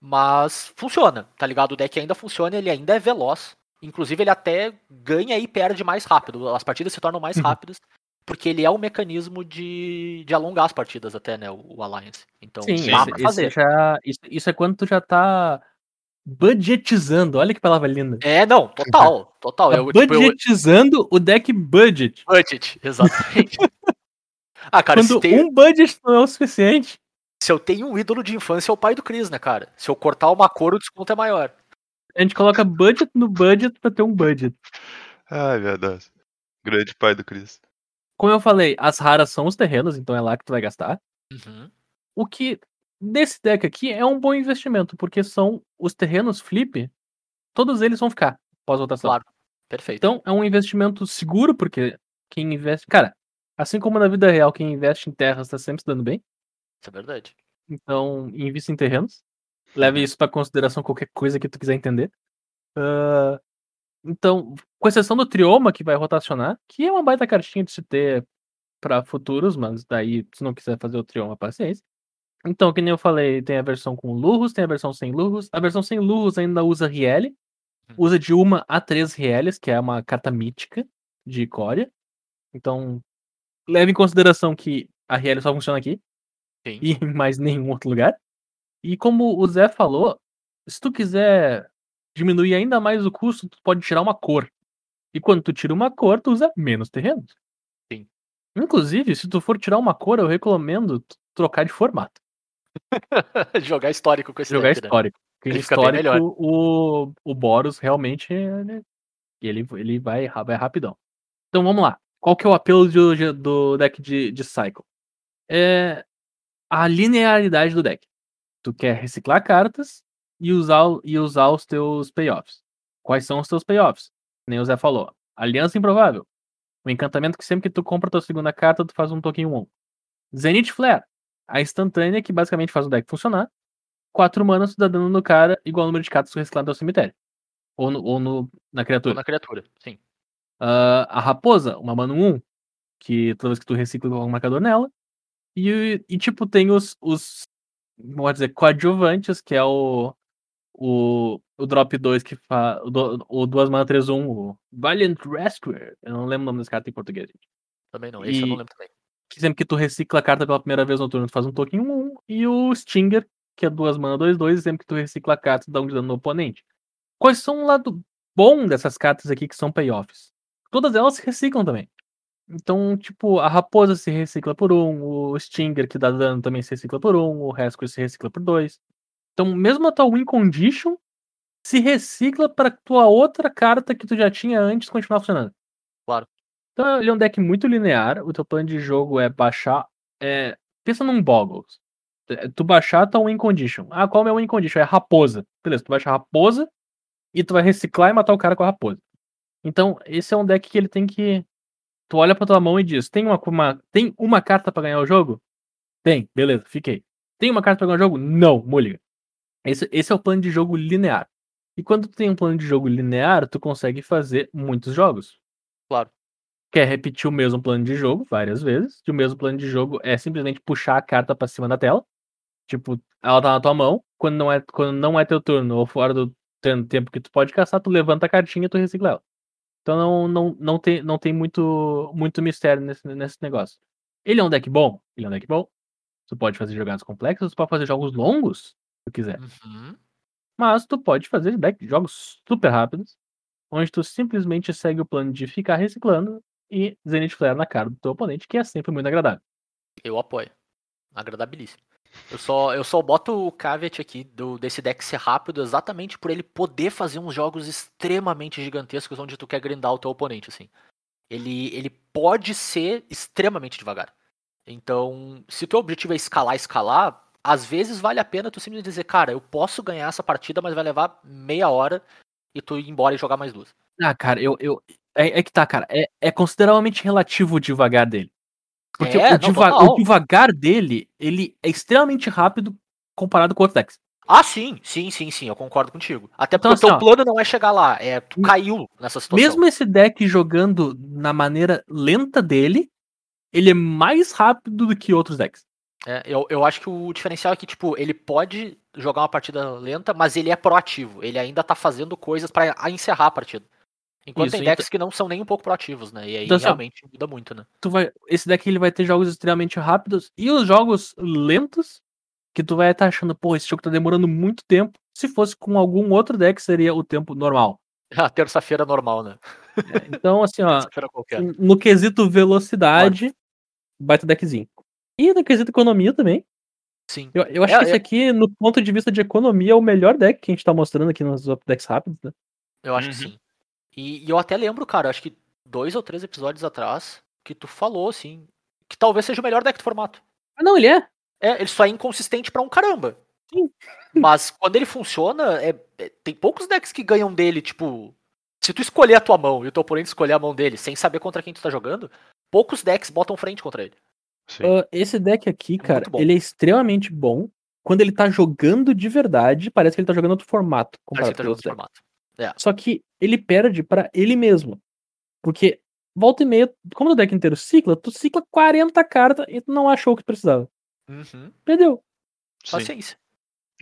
Mas funciona, tá ligado? O deck ainda funciona, ele ainda é veloz. Inclusive ele até ganha e perde mais rápido. As partidas se tornam mais Uhum. rápidas. Porque ele é um mecanismo de, de alongar as partidas até, né? O, o Alliance. Então Sim, dá esse, pra fazer. já, isso, isso é quando tu já tá budgetizando. Olha que palavra linda. É, não, total, total. Tá Eu, tipo, eu, budgetizando o deck budget. budget, exatamente. ah, cara, se, quando tem- um budget não é o suficiente. se eu tenho um ídolo de infância é o pai do Chris, né, cara? Se eu cortar uma cor, o desconto é maior. A gente coloca budget no budget pra ter um budget. Ai, meu Deus. Grande pai do Chris. Como eu falei, as raras são os terrenos, então é lá que tu vai gastar. Uhum. O que nesse deck aqui é um bom investimento, porque são os terrenos flip, todos eles vão ficar pós-votação. Claro. Perfeito. Então é um investimento seguro, porque quem investe. Cara, assim como na vida real, quem investe em terras tá sempre se dando bem. Isso é verdade. Então, invista em terrenos. Leve isso pra consideração qualquer coisa que tu quiser entender. Ah, então, com exceção do Trioma, que vai rotacionar, que é uma baita cartinha de se ter pra futuros, mas daí, se não quiser fazer o Trioma, paciência. Então, que nem eu falei, tem a versão com lurros, tem a versão sem lurros. A versão sem lurros ainda usa Riele. Usa de uma a três Rieles, que é uma carta mítica de Icória. Então, leve em consideração que a Riele só funciona aqui Sim. e em mais nenhum outro lugar. E como o Zé falou, se tu quiser diminuir ainda mais o custo, tu pode tirar uma cor. E quando tu tira uma cor, tu usa menos terrenos. Sim. Inclusive, se tu for tirar uma cor, eu recomendo trocar de formato. Jogar histórico com esse Jogar deck, né? histórico. Porque Ele bem melhor. histórico, o, o Boros realmente ele, ele, ele vai, vai rapidão. Então vamos lá. Qual que é o apelo de- do deck de, de Cycle? É a linearidade do deck. Tu quer reciclar cartas e usar, e usar os teus payoffs. Quais são os teus payoffs? Nem o Zé falou. Aliança Improvável. O encantamento que sempre que tu compra tua segunda carta, tu faz um token 1. Zenith Flare. A instantânea que basicamente faz o deck funcionar. 4 manas, tu dá dano no cara, igual ao número de cartas que tu reciclar no teu cemitério. Ou, no, ou no, na Ou criatura. na criatura, sim. Ah, a raposa, uma mana 1, que toda vez que tu recicla coloca um marcador nela. E, e tipo, tem os, os vamos dizer, coadjuvantes, que é o, o, o drop 2 que faz. O, o 2 mana 3 1, o Valiant Rescuer. Eu não lembro o nome desse cara em português. gente. Também não. Esse eu não E- lembro também. Que sempre que tu recicla a carta pela primeira vez no turno, tu faz um token 1. E o Stinger, que é 2 mana 2 2, e sempre que tu recicla a carta, tu dá um de dano no oponente. Quais são o lado bom dessas cartas aqui que são payoffs? Todas elas se reciclam também. Então, tipo, a raposa se recicla por um, o Stinger que dá dano também se recicla por um, o Rescue se recicla por dois. Então, mesmo a tua win condition se recicla para tua outra carta que tu já tinha antes continuar funcionando. Claro. Então, ele é um deck muito linear. O teu plano de jogo é baixar. É, pensa num Boggles. É, Tu baixar tua win condition. Ah, qual é a minha win condition? É raposa. Beleza, tu baixa a raposa e tu vai reciclar e matar o cara com a raposa. Então, esse é um deck que ele tem que. Tu olha pra tua mão e diz: tem uma, uma- tem uma carta pra ganhar o jogo? Tem, beleza, fiquei. Tem uma carta pra ganhar o jogo? Não, mulligan. Esse, esse é o plano de jogo linear. E quando tu tem um plano de jogo linear, tu consegue fazer muitos jogos. Claro. Quer repetir o mesmo plano de jogo várias vezes. E o mesmo plano de jogo é simplesmente puxar a carta pra cima da tela. Tipo, ela tá na tua mão. Quando não é, quando não é teu turno ou fora do tempo que tu pode caçar, tu levanta a cartinha e tu recicla ela. Então não, não, não tem, não tem muito, muito mistério nesse, nesse negócio. Ele é um deck bom? Ele é um deck bom. Tu pode fazer jogadas complexas, tu pode fazer jogos longos, se tu quiser. Uhum. Mas tu pode fazer deck, jogos super rápidos, onde tu simplesmente segue o plano de ficar reciclando e Zenith Flare na cara do teu oponente, que é sempre muito agradável. Eu apoio. Agradabilíssimo. Eu só, eu só boto o caveat aqui do, desse deck ser rápido exatamente por ele poder fazer uns jogos extremamente gigantescos onde tu quer grindar o teu oponente, assim. Ele, ele pode ser extremamente devagar. Então, se teu objetivo é escalar, escalar, às vezes vale a pena tu simplesmente dizer, cara, eu posso ganhar essa partida, mas vai levar meia hora e tu ir embora e jogar mais duas. Ah, cara, eu. eu é, é que tá, cara. É, é consideravelmente relativo o devagar dele. Porque É, o, diva- o devagar dele, ele é extremamente rápido comparado com outros decks. Ah, sim, sim, sim, sim, eu concordo contigo. Até Então, porque o teu plano não é chegar lá, é tu caiu nessa situação. Mesmo esse deck jogando na maneira lenta dele, ele é mais rápido do que outros decks. É, eu, eu acho que o diferencial é que, tipo, ele pode jogar uma partida lenta, mas ele é proativo. Ele ainda tá fazendo coisas pra a- encerrar a partida. Enquanto Isso, tem então- decks que não são nem um pouco proativos, né? E aí Então, assim, realmente muda muito, né? tu vai, esse deck ele vai ter jogos extremamente rápidos e os jogos lentos que tu vai estar achando, pô, esse jogo tá demorando muito tempo. Se fosse com algum outro deck seria o tempo normal. A terça-feira normal, né? É, Então assim, ó, Terça-feira qualquer. no quesito velocidade, baita deckzinho. E no quesito economia também. Sim. Eu, eu acho É, que esse é- aqui, no ponto de vista de economia, é o melhor deck que a gente tá mostrando aqui nos decks rápidos, né? Eu acho que Uhum. sim. E, e eu até lembro, cara, acho que dois ou três episódios atrás, que tu falou, assim, que talvez seja o melhor deck do formato. Ah, não, ele é. É, ele só é inconsistente pra um caramba. Sim. Mas quando ele funciona, é- é- tem poucos decks que ganham dele, tipo. Se tu escolher a tua mão e o teu oponente escolher a mão dele sem saber contra quem tu tá jogando, poucos decks botam frente contra ele. Sim. Ah, esse deck aqui, muito cara, ele é extremamente bom. Quando ele tá jogando de verdade, parece que ele tá jogando outro formato. Parece que tá com jogando outro decks. Formato. Só que ele perde pra ele mesmo. Porque volta e meia, como no deck inteiro cicla, tu cicla 40 cartas e tu não achou o que tu precisava. Uhum. Perdeu. Sim. Paciência.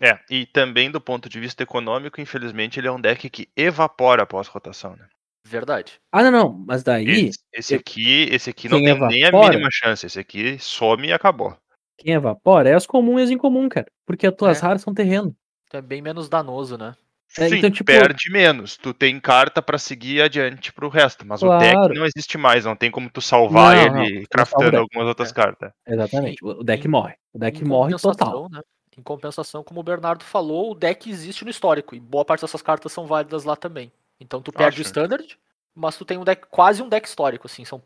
É, e também do ponto de vista econômico, infelizmente, ele é um deck que evapora após rotação, né? Verdade. Ah, não, não. Mas daí, Esse, esse aqui, esse aqui não tem nem a mínima chance. Esse aqui some e acabou. quem evapora é as comuns e as incomuns, cara. Porque as tuas É. raras são terreno. Então é bem menos danoso, né? É, Sim, então, tipo- perde menos. Tu tem carta pra seguir adiante pro resto, mas o Claro. deck não existe mais. Não tem como tu salvar Não, ele não o craftando algumas outras É. cartas. Exatamente. O o deck morre. O deck Em morre total. Né? Em compensação, como o Bernardo falou, o deck existe no histórico. E boa parte dessas cartas são válidas lá também. Então tu perde o Acho. standard, mas tu tem um deck, quase um deck histórico, assim. São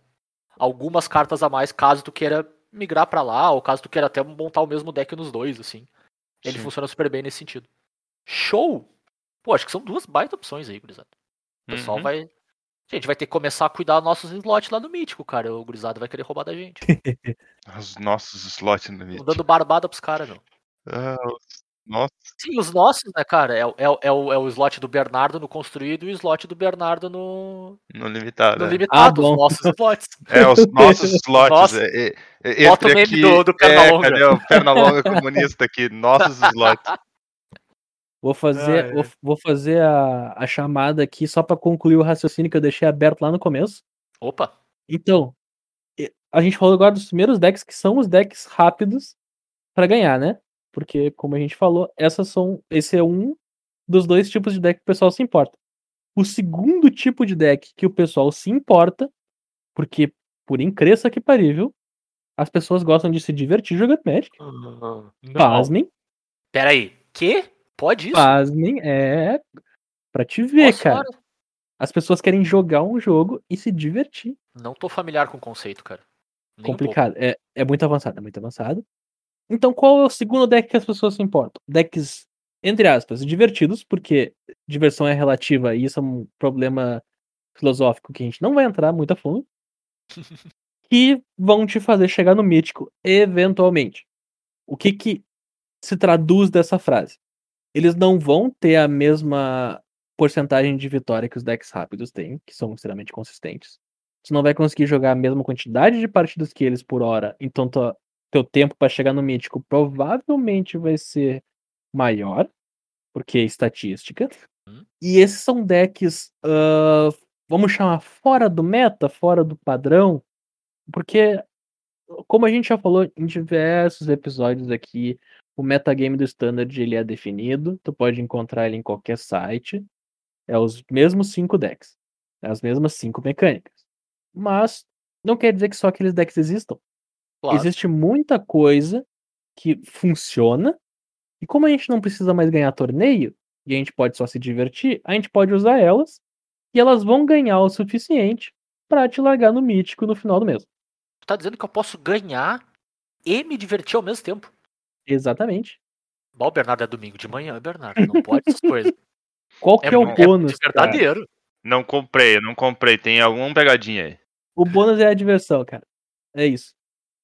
algumas cartas a mais caso tu queira migrar pra lá, ou caso tu queira até montar o mesmo deck nos dois, assim. Ele Sim. funciona super bem nesse sentido. Show! Pô, acho que são duas baita opções aí, gurizada. O pessoal Uhum. vai. Gente, vai ter que começar a cuidar dos nossos slots lá no Mítico, cara. O gurizada vai querer roubar da gente. Os nossos slots no Tô Meet. dando barbada pros caras, meu. Ah, os- nossa, Sim, os nossos, né, cara? É, o- é, o- é, o, é o slot do Bernardo no construído e o slot do Bernardo no, no limitado. no é. limitado, Ah, os nossos slots. É, os nossos slots. Nossa. É, é, é, Bota o meme aqui, do- do Pernalonga. É, cadê o Pernalonga comunista aqui? Nossos slots. Vou fazer, Ah, é. vou, vou fazer a, a chamada aqui só pra concluir o raciocínio que eu deixei aberto lá no começo. Opa, Então, a gente falou agora dos primeiros decks que são os decks rápidos pra ganhar, né? Porque, como a gente falou, essas são, esse é um dos dois tipos de deck que o pessoal se importa. O segundo tipo de deck que o pessoal se importa, porque, por incrível que parível, as pessoas gostam de se divertir jogando Magic. não. Pasmem, Pera aí, que? Pode isso? pasmem, é pra te ver, Nossa cara. senhora, As pessoas querem jogar um jogo e se divertir. Não tô familiar com o conceito, cara. Nem um complicado. É, é muito avançado, é muito avançado. Então, qual é o segundo deck que as pessoas se importam? Decks, entre aspas, divertidos, porque diversão é relativa e isso é um problema filosófico que a gente não vai entrar muito a fundo. que vão te fazer chegar no mítico eventualmente. O que que se traduz dessa frase? Eles não vão ter a mesma porcentagem de vitória que os decks rápidos têm, que são extremamente consistentes. Você não vai conseguir jogar a mesma quantidade de partidas que eles por hora, então tua- teu tempo para chegar no mítico provavelmente vai ser maior, porque é estatística. Hum. E esses são decks, ah, vamos chamar fora do meta, fora do padrão, porque, como a gente já falou em diversos episódios aqui, o metagame do Standard ele é definido, tu pode encontrar ele em qualquer site. É os mesmos cinco decks, é as mesmas cinco mecânicas. Mas não quer dizer que só aqueles decks existam. Claro. Existe muita coisa que funciona, e como a gente não precisa mais ganhar torneio, e a gente pode só se divertir, a gente pode usar elas, e elas vão ganhar o suficiente pra te largar no mítico no final do mês. Tu tá dizendo que eu posso ganhar e me divertir ao mesmo tempo. Exatamente. Bom, o Bernardo é domingo de manhã, Bernardo. Não pode essas coisas. Qual que é, o mu- bônus? É cara? verdadeiro. Não comprei, não comprei. Tem alguma pegadinha aí. O bônus é a diversão, cara. É isso.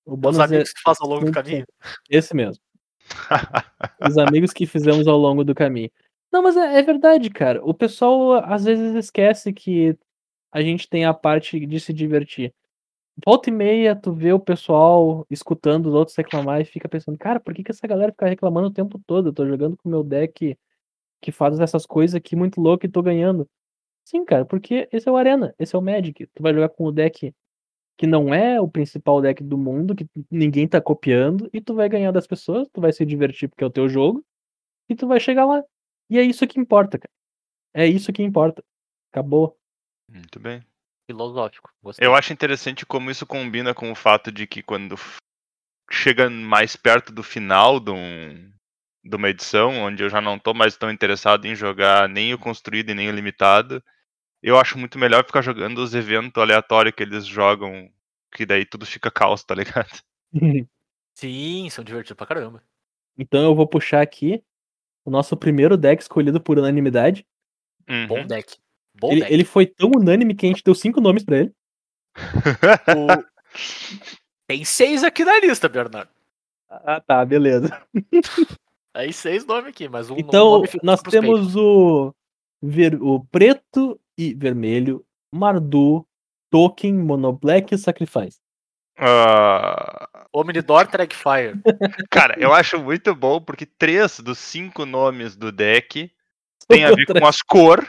O Os bônus é amigos que fazem ao longo do caminho. esse mesmo. Os amigos que fizemos ao longo do caminho. Não, mas é, é verdade, cara. O pessoal às vezes esquece que a gente tem a parte de se divertir. Volta e meia, tu vê o pessoal escutando os outros reclamar e fica pensando, cara, por que, que essa galera fica reclamando o tempo todo? Eu tô jogando com o meu deck que faz essas coisas aqui muito louco e tô ganhando. Sim, cara, porque esse é o Arena, esse é o Magic. Tu vai jogar com o deck que não é o principal deck do mundo, que ninguém tá copiando, e tu vai ganhar das pessoas, tu vai se divertir porque é o teu jogo, e tu vai chegar lá. E é isso que importa, cara. É isso que importa. Acabou. Muito bem. Filosófico. Gostei. Eu acho interessante como isso combina com o fato de que quando chega mais perto do final de, um- de uma edição, onde eu já não tô mais tão interessado em jogar nem o construído e nem o limitado, eu acho muito melhor ficar jogando os eventos aleatórios que eles jogam, que daí tudo fica caos, tá ligado? Sim, são divertidos pra caramba. então eu vou puxar aqui o nosso primeiro deck escolhido por unanimidade. Uhum. Bom deck. Bom Ele, ele foi tão unânime que a gente deu cinco nomes pra ele. O- Tem seis aqui na lista, Bernardo. Ah, tá, beleza. Aí seis nomes aqui, mas um Então, nós temos o, ver- o preto e vermelho, Mardu, Token, Monoblack e Sacrifice. Ah, Omnidor Dragfire. cara, eu acho muito bom porque três dos cinco nomes do deck tem a ver com as cor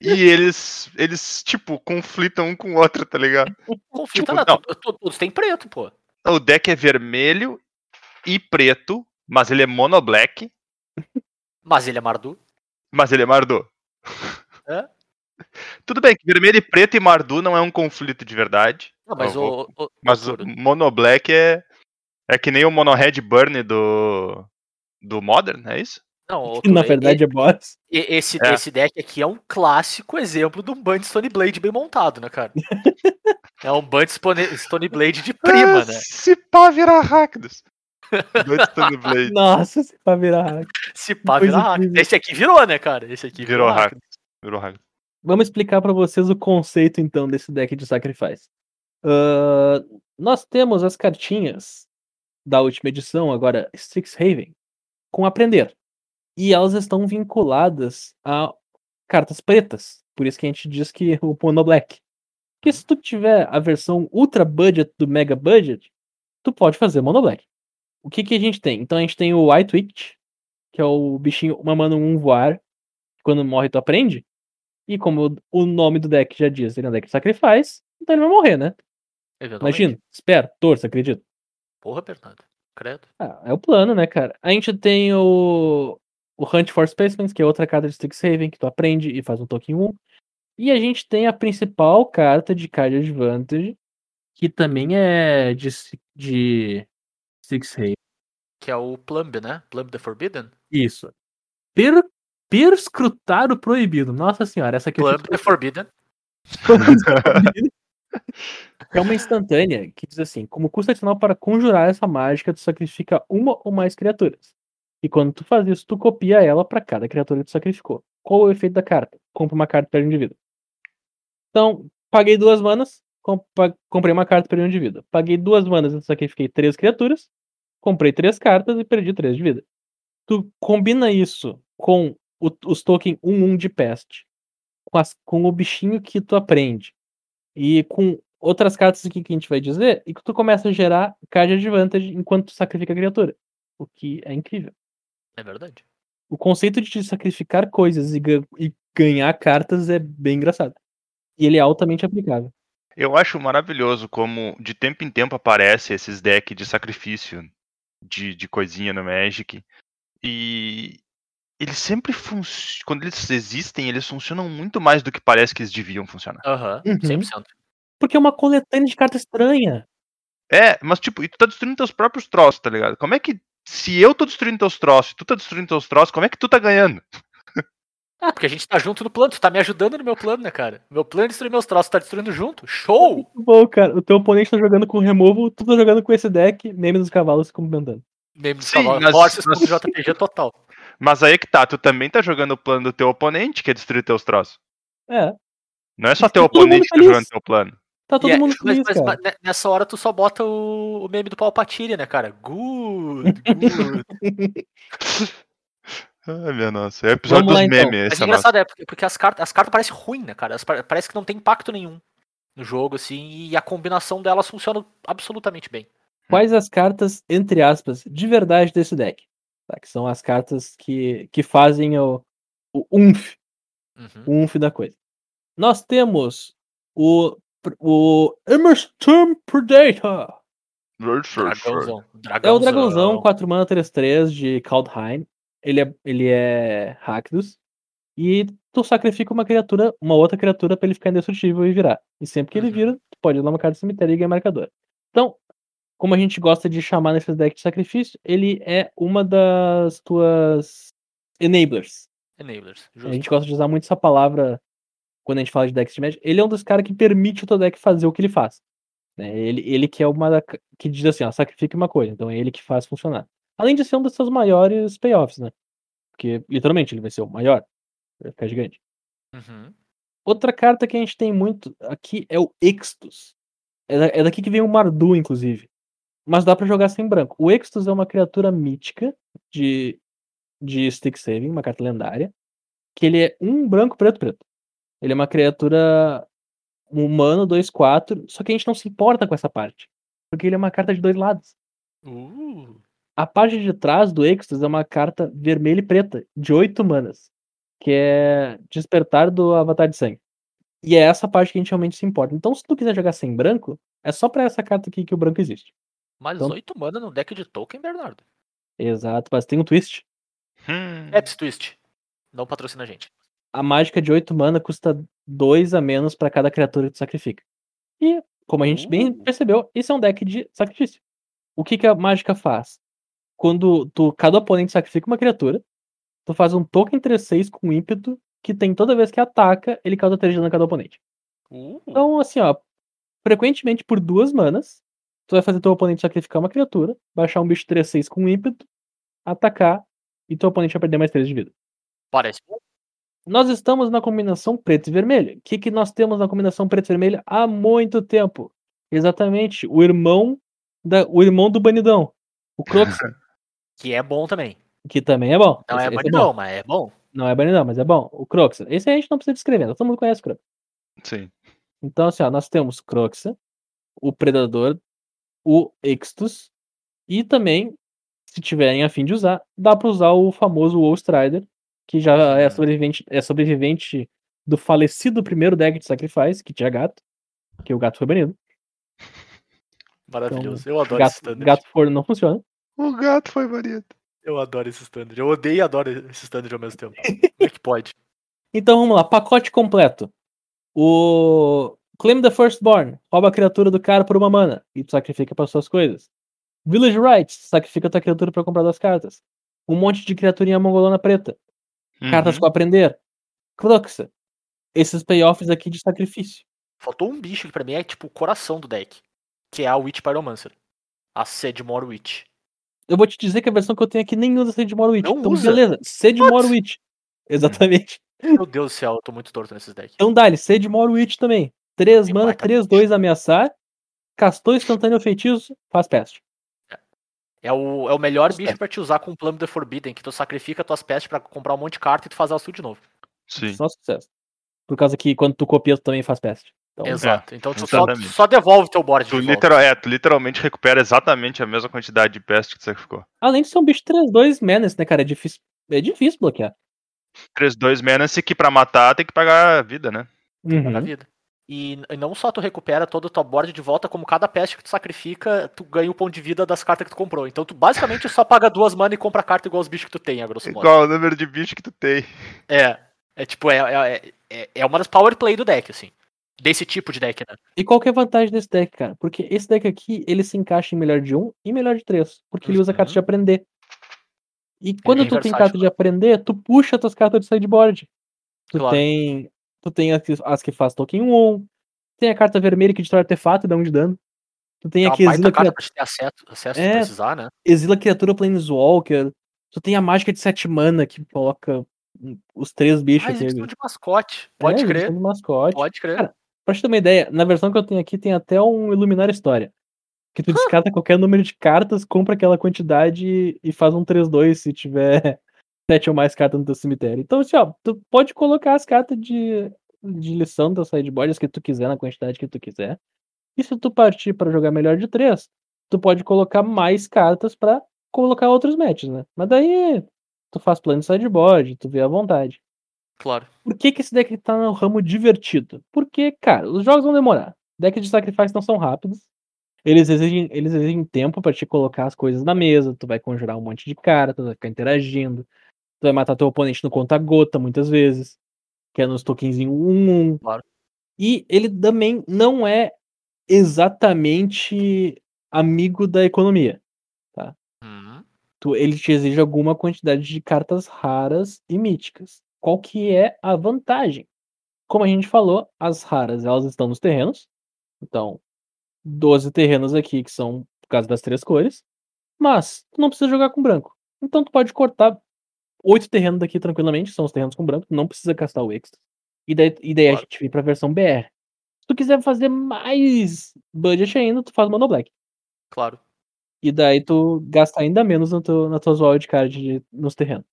e eles, eles tipo, conflitam um com o outro, tá ligado? Conflita Tipo, lá, não. to- todos tem preto, pô. O deck é vermelho e preto, mas ele é mono black, Mas ele é Mardu. mas ele é Mardu. É? Tudo bem que vermelho e preto e Mardu não é um conflito de verdade. Não, mas vou- o, o- Mas o Mono Black é. É que nem o Mono Red Burn do. Do Modern, é isso? Não, na verdade é boss. e- esse, É. esse deck aqui é um clássico exemplo de um Band Stone Blade bem montado, né, cara? é um Band Stone, Blade de prima, Ah, né? Se pá virar Rakdos. Stone Blade. Nossa, se pra virar. Se pá, Coisa vira hack. incrível. Esse aqui virou, né, cara? Esse aqui Virou hack. Rakdos. Virou Rakdos. Vamos explicar pra vocês o conceito então desse deck de Sacrifice. Ahn, nós temos as cartinhas da última edição, agora Strixhaven, com aprender. E elas estão vinculadas a cartas pretas. Por isso que a gente diz que o Mono Black. Porque se tu tiver a versão Ultra Budget do Mega Budget, tu pode fazer Mono Black. O que, que a gente tem? Então a gente tem o White Witch, que é o bichinho uma mana um voar. Quando morre, tu aprende. E como o nome do deck já diz, ele é um deck de Sacrifice, então ele vai morrer, né? Eventualmente. Imagina, espero, torço, acredito. Porra, Bernardo. Credo. Ah, é o plano, né, cara? A gente tem o, o Hunt for Specimens, que é outra carta de Strixhaven, que tu aprende e faz um token 1. E a gente tem a principal carta de card advantage, que também é de, de Strixhaven. Que é o Plumb, né? Plumb the Forbidden? Isso. Per, perscrutar o proibido. Nossa senhora, essa aqui Plumb fico- the Forbidden. É uma instantânea que diz assim: como custo adicional para conjurar essa mágica, tu sacrifica uma ou mais criaturas. E quando tu faz isso, tu copia ela para cada criatura que tu sacrificou. Qual o efeito da carta? Compra uma carta para um indivíduo. Então, paguei duas manas, comprei uma carta para um indivíduo. Paguei duas manas e sacrifiquei três criaturas, comprei três cartas e perdi três de vida. Tu combina isso com o- os tokens 1-1 de peste, com, as- com o bichinho que tu aprende, e com outras cartas aqui que a gente vai dizer, e que tu começa a gerar card advantage enquanto tu sacrifica a criatura. O que é incrível. É verdade. O conceito de te sacrificar coisas e, e ganhar cartas é bem engraçado. E ele é altamente aplicável. Eu acho maravilhoso como de tempo em tempo aparece esses decks de sacrifício de, de coisinha no Magic. E eles sempre funcionam. Quando eles existem, eles funcionam muito mais do que parece que eles deviam funcionar. Aham, Uhum. 100%. Porque é uma coletânea de carta estranha. É, mas tipo, e tu tá destruindo teus próprios troços, tá ligado? Como é que. Se eu tô destruindo teus troços e tu tá destruindo teus troços, como é que tu tá ganhando? Ah, porque a gente tá junto no plano. Tu tá me ajudando no meu plano, né, cara? Meu plano é destruir meus troços, tu tá destruindo junto. Show! Muito bom, cara. O teu oponente tá jogando com removal, tu tá jogando com esse deck, meme dos cavalos se complementando. Meme dos Sim, cavalos. mas- Horses mas- JPG total. Mas aí que tá, tu também tá jogando o plano do teu oponente, que é destruir teus troços. É, Não é só teu oponente que tá jogando teu plano. Tá todo E é- mundo mas- feliz, mas- cara. mas ne- nessa hora tu só bota o, o meme do Palpatine, né, cara? Good, good. Ai, minha nossa. É o episódio Vamos lá, dos então. memes, Mas esse é engraçado, é porque, porque as cartas as cartas parecem ruins, né, cara? Parece que não tem impacto nenhum no jogo, assim, e a combinação delas funciona absolutamente bem. Quais as cartas, entre aspas, de verdade desse deck? Tá, que são as cartas que, que fazem o, o umf, Uhum. o umf da coisa. Nós temos o, o Emerson Predator. Dragãozão. É o dragãozão 4 mana 3-3 de Kaldheim. Ele é, ele é Rakdos. E tu sacrifica uma criatura, uma outra criatura pra ele ficar indestrutível e virar. E sempre que ele Uhum. vira, tu pode dar uma carta do cemitério e ganhar marcador. Então, como a gente gosta de chamar nesses decks de sacrifício, ele é uma das tuas enablers. Enablers. A Justo. gente gosta de usar muito essa palavra quando a gente fala de decks de Magic. Ele é um dos caras que permite o teu deck fazer o que ele faz. né? Ele, ele que é uma da- que diz assim, ó, sacrifique uma coisa. Então é ele que faz funcionar. Além de ser um dos seus maiores payoffs, né? Porque literalmente ele vai ser o maior. Vai ficar gigante. Uhum. Outra carta que a gente tem muito aqui é o Extus. É, da- é daqui que vem o Mardu, inclusive. Mas dá pra jogar sem branco. O Extus é uma criatura mítica de, de Stick Saving, uma carta lendária. Que ele é um branco, preto, preto. Ele é uma criatura humano 2-4. Só que a gente não se importa com essa parte. Porque ele é uma carta de dois lados. Uh, A parte de trás do Extus é uma carta vermelha e preta, de 8 manas. Que é Despertar do Avatar de Sangue. E é essa parte que a gente realmente se importa. Então, se tu quiser jogar sem branco, é só pra essa carta aqui que o branco existe. mais Então- 8 mana no deck de token, Bernardo. Exato, mas tem um twist. Hum. Eps Twist. Não patrocina a gente. A mágica de 8 mana custa 2 a menos pra cada criatura que tu sacrifica. E, como a gente bem Uh. percebeu, isso é um deck de sacrifício. O que, que a mágica faz? Quando tu, cada oponente sacrifica uma criatura, tu faz um token 3-6 com ímpeto que tem toda vez que ataca, ele causa 3 de dano a cada oponente. Uh, Então, assim, ó, frequentemente por duas manas, tu vai fazer teu oponente sacrificar uma criatura, baixar um bicho 3-6 com ímpeto, atacar, e teu oponente vai perder mais 3 de vida. parece. Nós estamos na combinação preto e vermelho. O que, que nós temos na combinação preto e vermelho há muito tempo? Exatamente, o irmão da, o irmão do Banidão, o Crox, Que é bom também. que também é bom. Não Esse- é esse banidão, bom. mas é bom. Não é Banidão, mas é bom. O Crox, esse a gente não precisa descrever, todo mundo conhece o Crox. Sim. Então, assim, ó, nós temos Croxa, o Predador, o Extus, e também, se tiverem a fim de usar, dá pra usar o famoso Wall Strider, que já é Uhum. sobrevivente, é sobrevivente do falecido primeiro deck de Sacrifice, que tinha gato, que o gato foi banido. Maravilhoso. Eu adoro esse Gato, standard. gato for não funciona. O gato foi banido. Eu adoro esse standard. Eu odeio e adoro esse standard ao mesmo tempo. Como é que pode? Então vamos lá, pacote completo. O Claim the Firstborn, rouba a criatura do cara por uma mana e tu sacrifica para suas coisas. Village Rights, sacrifica tua criatura para comprar duas cartas. Um monte de criaturinha mongolona preta. Cartas Uhum. com aprender. Cruxa. Esses payoffs aqui de sacrifício. Faltou um bicho que pra mim é tipo o coração do deck. Que é a Witch Pyromancer. A Sedmore Witch. Eu vou te dizer que a versão que eu tenho aqui nem usa Sedmore Witch. Não então, usa? beleza. Sedmore? Witch. Exatamente. Meu Deus do céu, eu tô muito torto nesses decks. Então dá-lhe, Sedmore Witch também. 3 Tem mana, baita 3, 2 ameaçar. Castou instantâneo feitiço, faz peste. É o, é o melhor bicho pra te usar com o Plano The Forbidden, que tu sacrifica tuas pestes pra comprar um monte de carta e tu faz ela de novo. Sim. Só sucesso. Por causa que quando tu copia, tu também faz peste. Então, Exato. Então tu só, só devolve teu board Tu, literal, é, tu literalmente recupera exatamente a mesma quantidade de peste que tu sacrificou. Além de ser um bicho 3-2 menace, né, cara? É difícil, é difícil bloquear. 3-2 menace que pra matar tem que pagar a vida, né? Uhum. na vida. E, e não só tu recupera todo o teu board de volta, como cada peste que tu sacrifica, tu ganha o ponto de vida das cartas que tu comprou. Então tu basicamente só paga duas mana e compra carta igual os bichos que tu tem, a grosso modo. Igual o número de bicho que tu tem. É. É tipo, é, é, é, é uma das power play do deck, assim. Desse tipo de deck, né? E qual que é a vantagem desse deck, cara? Porque esse deck aqui, ele se encaixa em melhor de um e melhor de três. Porque ele usa Uhum. cartas de aprender. E quando bem tu tem versátil, carta de né? aprender, tu puxa tuas cartas de sideboard. Tu Claro. tem. Tu tem as que, as que faz token 1. Tem a carta vermelha que destrói artefato e dá um de dano. Tu tem É a uma que baita exila, carta cria- pra te ter acesso, acesso É. se precisar, né? exila criatura Planeswalker. Tu tem a mágica de 7 mana que coloca hum, os três bichos Ah, aqui. de mascote. Pode É, crer, de mascote. pode crer. Cara, Pra te ter uma ideia, na versão que eu tenho aqui tem até um Iluminar História. Que tu descarta qualquer número de cartas, compra aquela quantidade e faz um 3-2 se tiver 7 ou mais cartas no teu cemitério. Então, assim, ó, tu pode colocar as cartas de, de lição das sideboards que tu quiser, na quantidade que tu quiser. E se tu partir pra jogar melhor de 3, tu pode colocar mais cartas pra colocar outros matches, né? Mas daí tu faz plano de sideboard, tu vê à vontade. Claro. Por que, que esse deck tá no ramo divertido? Porque, cara, os jogos vão demorar. Decks de sacrifício não são rápidos. Eles exigem, eles exigem tempo pra te colocar as coisas na mesa. Tu vai conjurar um monte de cartas, vai ficar interagindo. Tu vai matar teu oponente no conta-gota muitas vezes. Que é nos tokenzinho 1-1. Claro. E ele também não é exatamente amigo da economia. Uhum. tu- ele te exige alguma quantidade de cartas raras e míticas. Qual que é a vantagem? Como a gente falou, as raras elas estão nos terrenos. Então, 12 terrenos aqui que são por causa das três cores. Mas tu não precisa jogar com branco. Então tu pode cortar oito terrenos daqui tranquilamente, são os terrenos com branco, não precisa gastar o extra. E daí, e daí a Claro. gente vem pra versão BR. Se tu quiser fazer mais budget ainda, tu faz mono black. Claro. E daí tu gasta ainda menos no teu, na tua wildcard de- nos terrenos.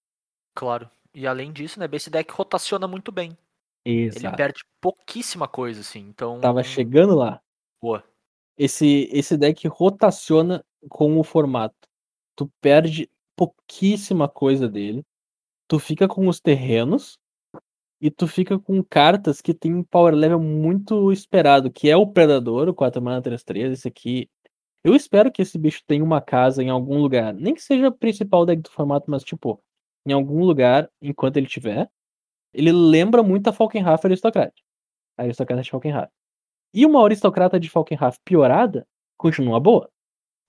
Claro. E além disso, né, esse deck rotaciona muito bem. Ele Exato. perde pouquíssima coisa, assim. Então. Tava chegando lá. Boa. Esse, esse deck rotaciona com o formato. Tu perde pouquíssima coisa dele. Tu fica com os terrenos. E tu fica com cartas que tem um power level muito esperado, que é o Predador, o 4 mana 3-3. Esse aqui. Eu espero que esse bicho tenha uma casa em algum lugar. Nem que seja principal deck do formato, mas tipo, em algum lugar, enquanto ele tiver. Ele lembra muito a Falkenhafer Aristocrat. A Aristocrata de Falkenhafer. E uma Aristocrata de Falkenhafer piorada continua boa,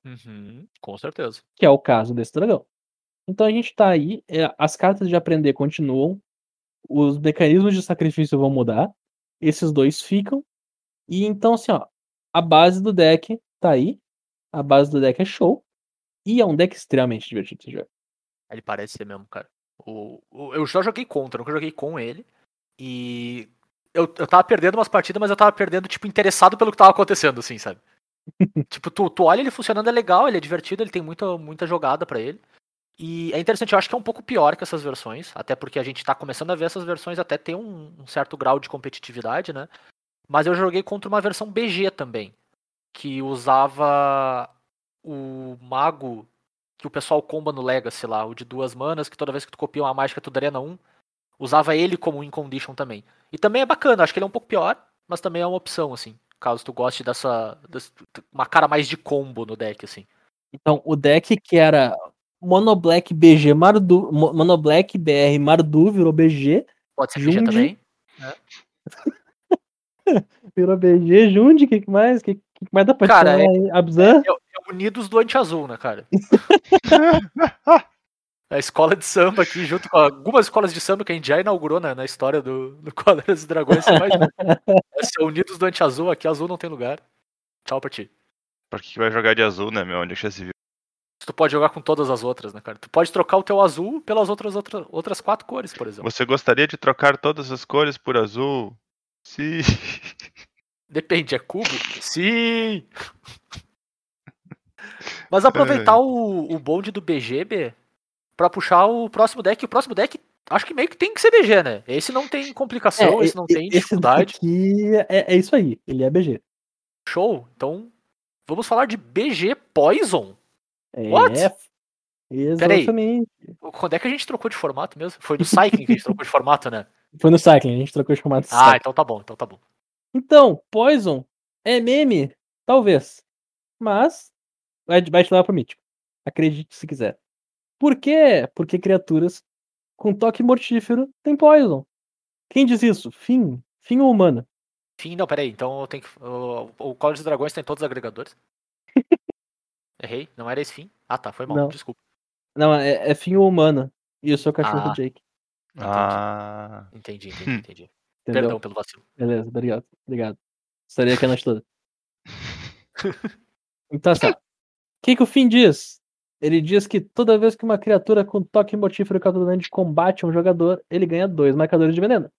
Uhum, com certeza. que é o caso desse dragão. Então a gente tá aí, é, as cartas de aprender continuam, os mecanismos de sacrifício vão mudar, esses dois ficam, e então assim, ó, a base do deck tá aí, a base do deck é show, e é um deck extremamente divertido de jogar. Ele parece ser mesmo, cara. O, o- eu já joguei contra, nunca joguei com ele. E eu, eu tava perdendo umas partidas, mas eu tava perdendo, tipo, interessado pelo que tava acontecendo, assim, sabe? tipo, tu, tu olha ele funcionando, é legal, ele é divertido, ele tem muita, muita jogada pra ele. E é interessante, eu acho que é um pouco pior que essas versões, até porque a gente tá começando a ver essas versões até ter um, um certo grau de competitividade, né? Mas eu joguei contra uma versão BG também, que usava o mago que o pessoal comba no Legacy lá, o de duas manas, que toda vez que tu copia uma mágica tu drena um, usava ele como in condition também. E também é bacana, acho que ele é um pouco pior, mas também é uma opção, assim, caso tu goste dessa, dessa uma cara mais de combo no deck, assim. Então o deck que era Mono Black BG Mardu, Mo- Mono Black BR Mardu virou BG, Pode ser BG Jundi. também. virou BG, Jundi, o que, que mais? O que, que mais dá pra Cara, chamar aí? Abzan? É, é Unidos do Anti-Azul, né, cara? A escola de samba aqui, junto com algumas escolas de samba que a gente já inaugurou na, na história do, do Quadras e Dragões. Esse é Unidos do Anti-Azul, aqui azul não tem lugar. Tchau pra ti. Por que que vai jogar de azul, né, meu? Onde já se viu? Tu pode jogar com todas as outras, né, cara? Tu pode trocar o teu azul pelas outras, outras, outras quatro cores, por exemplo. Você gostaria de trocar todas as cores por azul? Sim. Depende, é cubo? Sim! Mas aproveitar o, o bonde do BGB pra puxar o próximo deck. O próximo deck, acho que meio que tem que ser BG, né? Esse não tem complicação, esse não tem esse dificuldade. daqui é, é isso aí, ele é BG. Show. Então, vamos falar de BG Poison. É, What? Peraí. Exatamente. Quando é que a gente trocou de formato mesmo? Foi no Cycling que a gente trocou de formato, né? Foi no Cycling, a gente trocou de formato Ah, Cycling. então tá bom, então tá bom. Então, Poison é meme? Talvez. Mas vai, te levar pro mítico. Acredite se quiser. Por quê? Porque criaturas com toque mortífero têm Poison. Quem diz isso? Fim. Fim ou humano? Fim, não, peraí. Então eu tenho que. O, o Call dos Dragões tem todos os agregadores. Errei? Não era esse fim? Ah, tá, foi mal. Não. Desculpa. Não, é, é fim ou humano. E eu sou o cachorro Ah. do Jake. Entendi. Ah. Entendi, entendi, Hum. entendi. Entendeu? Perdão pelo vacilo. Beleza, obrigado. Obrigado. Estarei aqui a noite toda. Então, assim, ó, o que, que o Finn diz? Ele diz que toda vez que uma criatura com toque mortífero causa dano de combate a um jogador, ele ganha dois marcadores de veneno. O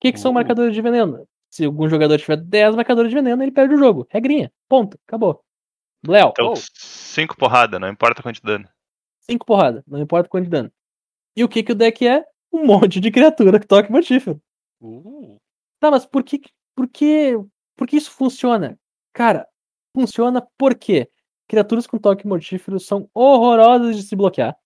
que, que são Uh. marcadores de veneno? Se algum jogador tiver 10 marcadores de veneno, ele perde o jogo. Regrinha. Ponto. Acabou. Léo, Então, Oh. cinco porrada, não importa quanto de dano. 5 porrada. Não importa quanto de dano. E o que, que o deck é? Um monte de criatura com toque mortífero. Uh, Tá, mas por que, por que, por que isso funciona? Cara, funciona porque criaturas com toque mortífero são horrorosas de se bloquear.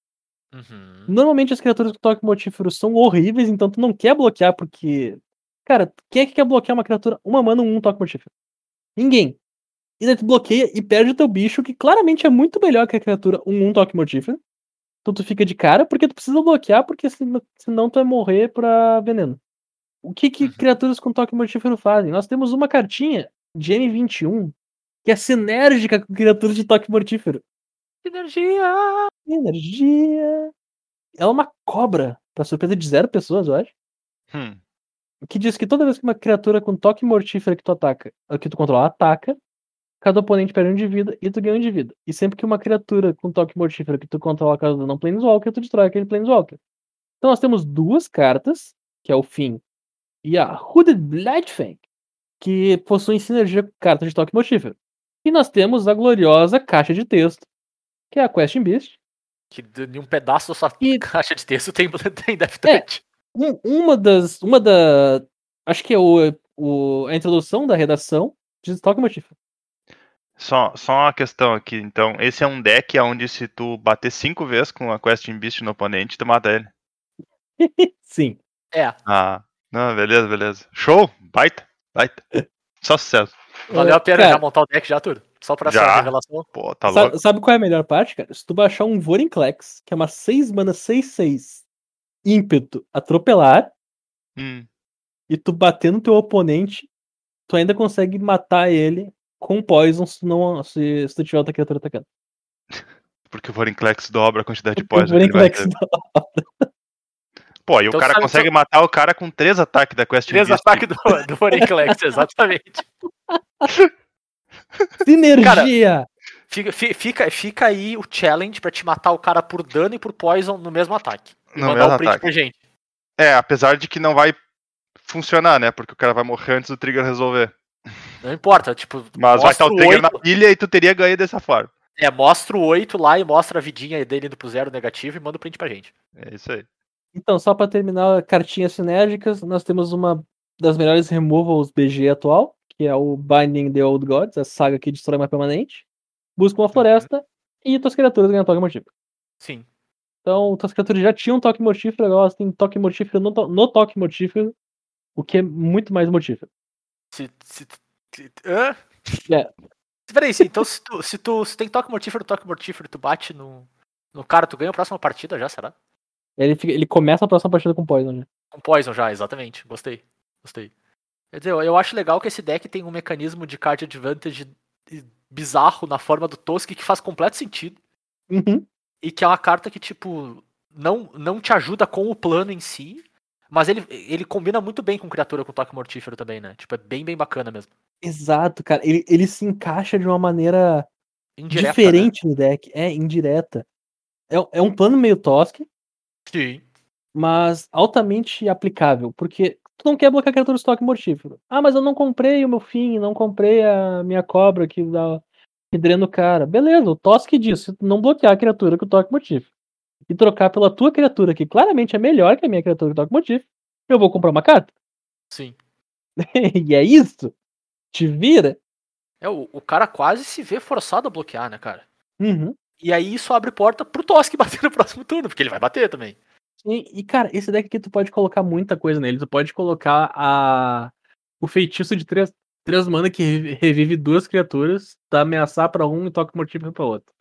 uhum. Normalmente as criaturas com toque mortífero são horríveis, então tu não quer bloquear porque. Cara, quem é que quer bloquear uma criatura uma mana um toque mortífero? Ninguém. E daí tu bloqueia e perde o teu bicho, que claramente é muito melhor que a criatura um um toque mortífero. Então tu fica de cara porque tu precisa bloquear, porque senão, tu vai morrer pra veneno. O que, que Uhum. criaturas com toque mortífero fazem? Nós temos uma cartinha de M21 que é sinérgica com criaturas de toque mortífero. Energia! Energia. Ela é uma cobra, pra surpresa de zero pessoas, eu acho. Hum. Que diz que toda vez que uma criatura com toque mortífero que tu ataca, que tu controla, ataca, cada oponente perde um de vida e tu ganha um de vida. E sempre que uma criatura com toque mortífero que tu controla causa um Planeswalker, tu destrói aquele Planeswalker. Então nós temos duas cartas, que é o Fim e a Hooded Bloodfang, que possuem sinergia com cartas de toque mortífero. E nós temos a gloriosa caixa de texto, que é a Question Beast. Que de um pedaço da sua E- caixa de texto tem, tem Death É. Touch. Um- uma das. Uma da. Acho que é o, o, a introdução da redação de Toque Motif. Só, só uma questão aqui, então. Esse é um deck onde se tu bater cinco vezes com a Question Beast no oponente, tu mata ele. Sim. É, Ah, não, beleza, beleza. Show! Baita, baita. Só sucesso. valeu a pena Cara, já montar o deck já tudo. Só pra essa Já. revelação. Pô, tá Sabe, louco. sabe qual é a melhor parte, cara? Se tu baixar um Vorinclex, que é uma 6 mana 6-6, ímpeto, atropelar, Hum, e tu bater no teu oponente, tu ainda consegue matar ele com poison se, não, se, se tu tiver outra criatura atacando. porque o Vorinclex dobra a quantidade de Porque o poison vai Vorinclex dá- Pô, e Então o cara consegue matar o cara com três ataques da Question Três ataques do, do Vorinclex, exatamente. Sinergia! Fica, fi- fica, fica aí o challenge pra te matar o cara por dano e por poison no mesmo ataque. E No mandar mesmo o print ataque. pra gente. É, apesar de que não vai funcionar, né? Porque o cara vai morrer antes do trigger resolver. Não importa, tipo, Mas vai estar o mostra trigger na oito- pilha e tu teria ganho dessa forma. É, mostra o 8 lá e mostra a vidinha dele indo pro zero negativo e manda o print pra gente. É isso aí. Então, só pra terminar cartinhas sinérgicas, nós temos uma das melhores removals BG atual, que é o Binding the Old Gods, a saga que destrói uma permanente. Busca uma floresta e tuas criaturas ganham toque mortífero. Sim. Então, tuas criaturas já tinham toque mortífero, agora elas têm toque mortífero no, to- no toque mortífero, o que é muito mais mortífero. Se, se, se- hã? É. Peraí, se, então se tu, se tu se tem toque mortífero, toque mortífero, tu bate no, no cara, tu ganha a próxima partida já, será? Ele, fica- ele começa a próxima partida com Poison, né? Com Poison já, exatamente. Gostei. Gostei. Quer dizer, eu, eu acho legal que esse deck tem um mecanismo de card advantage bizarro na forma do Tosk que faz completo sentido. Uhum. E que é uma carta que, tipo, não, não te ajuda com o plano em si. Mas ele, ele combina muito bem com criatura com toque mortífero também, né? Tipo, é bem, bem bacana mesmo. Exato, cara. Ele, ele se encaixa de uma maneira Indireta, né? diferente no deck. É, indireta. É, é um plano meio tosque, Sim. mas altamente aplicável, porque tu não quer bloquear a criatura estoque mortífero. Ah, mas eu não comprei o meu fim, não comprei a minha cobra que dá que drena o cara. Beleza, o se tu não bloquear a criatura com toque mortífero e trocar pela tua criatura, que claramente é melhor que a minha criatura com toque mortífero, eu vou comprar uma carta. Sim. e é isso. Te vira. É, o, o cara quase se vê forçado a bloquear, né, cara? Uhum. E aí isso abre porta pro Tosk bater no próximo turno, porque ele vai bater também. E, e, cara, esse deck aqui tu pode colocar muita coisa nele. Tu pode colocar a o feitiço de três, três mana que revi- revive duas criaturas, dá ameaçar pra um e toque mortífero pra outro.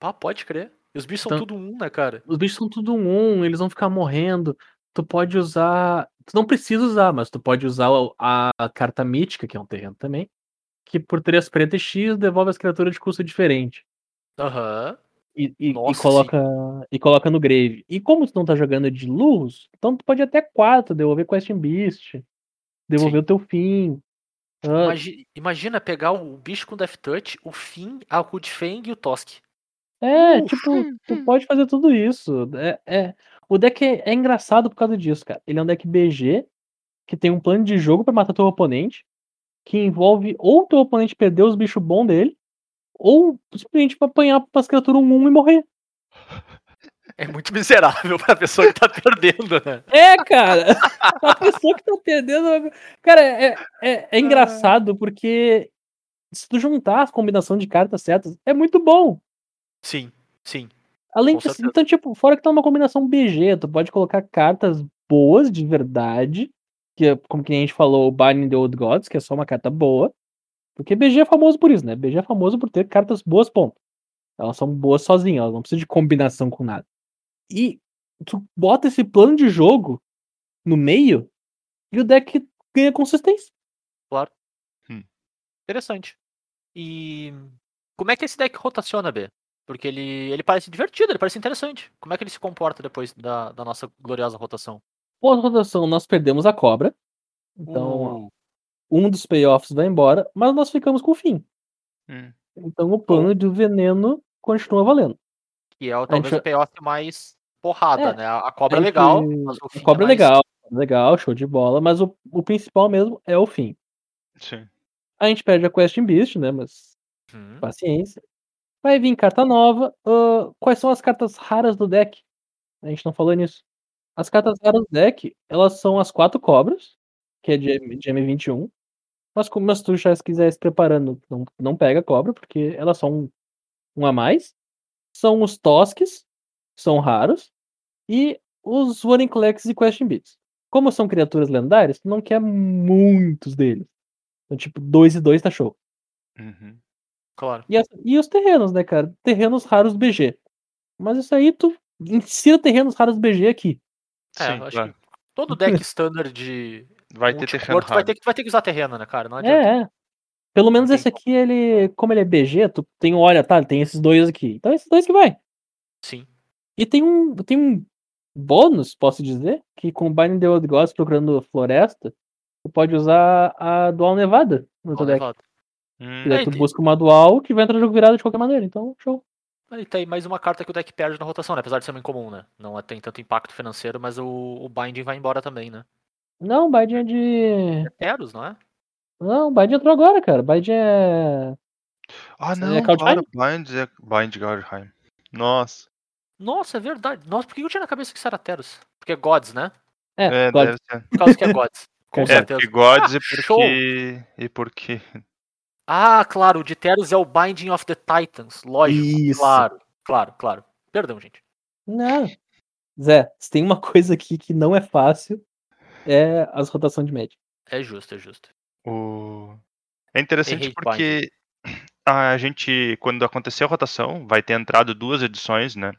Ah, pode crer. E os bichos são Então- tudo um, né, cara? Os bichos são tudo um, eles vão ficar morrendo. Tu pode usar. Tu não precisa usar, mas tu pode usar a, a carta mítica, que é um terreno também. Que por três preta e X devolve as criaturas de custo diferente. Aham. E, e- e Nossa, coloca, e coloca no grave. E como tu não tá jogando de luz, então tu pode até quatro, devolver Question Beast, devolver Sim. o teu fim. Ah, Imagi- imagina pegar o bicho com Death Touch, o Finn, a Hudfang e o Tosk. É, Uh, tipo, tu pode fazer tudo isso. É, é- O deck é, é engraçado por causa disso, cara. Ele é um deck BG que tem um plano de jogo pra matar teu oponente, que envolve ou teu oponente perder os bichos bons dele, ou simplesmente pra apanhar pras criaturas 1-1 e morrer. É muito miserável pra pessoa que tá perdendo, né? É, cara. A pessoa que tá perdendo. Cara, é, é, é engraçado porque se tu juntar as combinações de cartas certas, é muito bom. Sim, sim. Além disso, certeza. então, tipo, fora que tá uma combinação BG, tu pode colocar cartas boas de verdade, que é, como que a gente falou, o Binding the Old Gods, que é só uma carta boa. Porque BG é famoso por isso, né? BG é famoso por ter cartas boas, ponto. Elas são boas sozinhas, elas não precisam de combinação com nada. E tu bota esse plano de jogo no meio e o deck ganha consistência. Interessante. E como é que esse deck rotaciona, B? Porque ele, ele parece divertido, ele parece interessante. Como é que ele se comporta depois da, da nossa gloriosa rotação? Pós-rotação, nós perdemos a cobra. Então, Uh, um dos payoffs vai embora, mas nós ficamos com o fim. Hum. Então o plano de veneno continua valendo. que é o- talvez gente- o payoff mais porrada, É, né? A cobra é a gente- legal, mas o A cobra é mais- legal, legal, show de bola, mas o, o principal mesmo é o fim. Sim. A gente perde a Question Beast, né? Mas Uhum. paciência. Vai vir carta nova. ah, quais são as cartas raras do deck? A gente não falou nisso. As cartas raras do deck, elas são as quatro cobras, que é de, de M21. Mas como mas tu já quiser se preparando, não, não pega cobra, porque elas são um, um a mais. São os Tosques, são raros. E os Warring Collects e Question Beats. Como são criaturas lendárias, tu não quer muitos deles. Então, tipo, dois e dois tá show. Uhum. Claro. E, as- e os terrenos, né, cara? Terrenos raros BG. Mas isso aí tu insira terrenos raros BG aqui. É, Sim, eu acho claro. Todo deck standard de Vai ter terreno tu vai ter, que- vai ter que usar terreno, né, cara? Não adianta. É, é. Pelo menos esse aqui, ele. Como ele é BG, tu tem, olha, tá, tem esses dois aqui. Então esses dois que vai. Sim. E tem um, tem um bônus, posso dizer, que com o Binding the Old Gods procurando floresta, tu pode usar a Dual Nevada no teu deck. levado. Hum, E daí É, tu busca uma dual que vai entrar no jogo virado de qualquer maneira. Então, show. Aí tem mais uma carta que o deck perde na rotação, né? Apesar de ser muito incomum, né? Não tem tanto impacto financeiro, mas o, o Binding vai embora também, né? Não, o Binding é de. É Teros, não é? Não, o Binding entrou agora, cara. O Binding é. Ah, É não, Kaldheim? claro, Bind é Bind Gardheim. Nossa. Nossa, é verdade. Nossa, por que eu tinha na cabeça que isso era Teros? Porque é Gods, né? É, É, God. deve ser. Por causa que é Gods. Com É, É, certeza. porque Gods Ah, e show. porque. E porque. Ah, claro, o de Teros é o Binding of the Titans. Lógico. Isso. Claro, claro, claro. Perdão, gente. Não. Zé, se tem uma coisa aqui que não é fácil, é as rotações de média. É justo, é justo. O... É interessante Errei, porque a gente, quando aconteceu a rotação, vai ter entrado duas edições, né?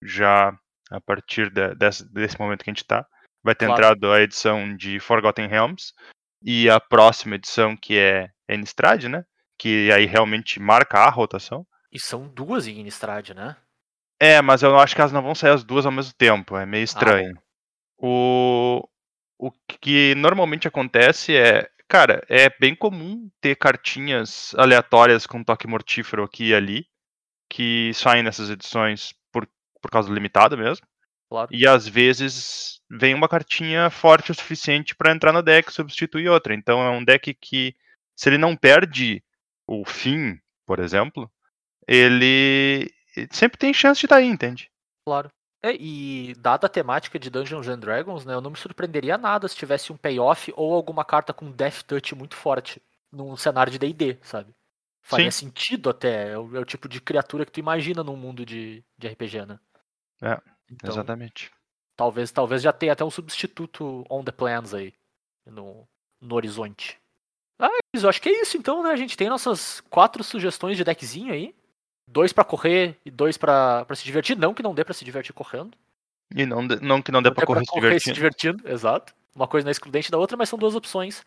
Já a partir de- desse, desse momento que a gente tá. Vai ter Claro. entrado a edição de Forgotten Realms e a próxima edição que é Innistrad, né? Que aí realmente marca a rotação. E são duas em Innistrad, né? É, mas eu acho que elas não vão sair as duas ao mesmo tempo, é meio estranho. o, o que normalmente acontece é, cara, é bem comum ter cartinhas aleatórias com toque mortífero aqui e ali, que saem nessas edições por, por causa do limitado mesmo. Claro. E às vezes vem uma cartinha forte o suficiente para entrar no deck e substituir outra. Então é um deck que, se ele não perde o fim, por exemplo, ele ele sempre tem chance de estar aí, entende? Claro. É, e dada a temática de Dungeons and Dragons, né, eu não me surpreenderia nada se tivesse um payoff ou alguma carta com Death Touch muito forte num cenário de D&D, sabe? Faria sentido até, é o, é o tipo de criatura que tu imagina num mundo de, de RPG, né? É, Então, Exatamente. talvez, talvez já tenha até um substituto on the plans aí, no, no horizonte. Ah, eu acho que é isso então, né? A gente tem nossas quatro sugestões de deckzinho aí. Dois pra correr e dois pra pra se divertir. Não que não dê pra se divertir correndo. E não, não que não dê Não pra dê correr se divertindo. divertindo, exato. Uma coisa não é excludente da outra, mas são duas opções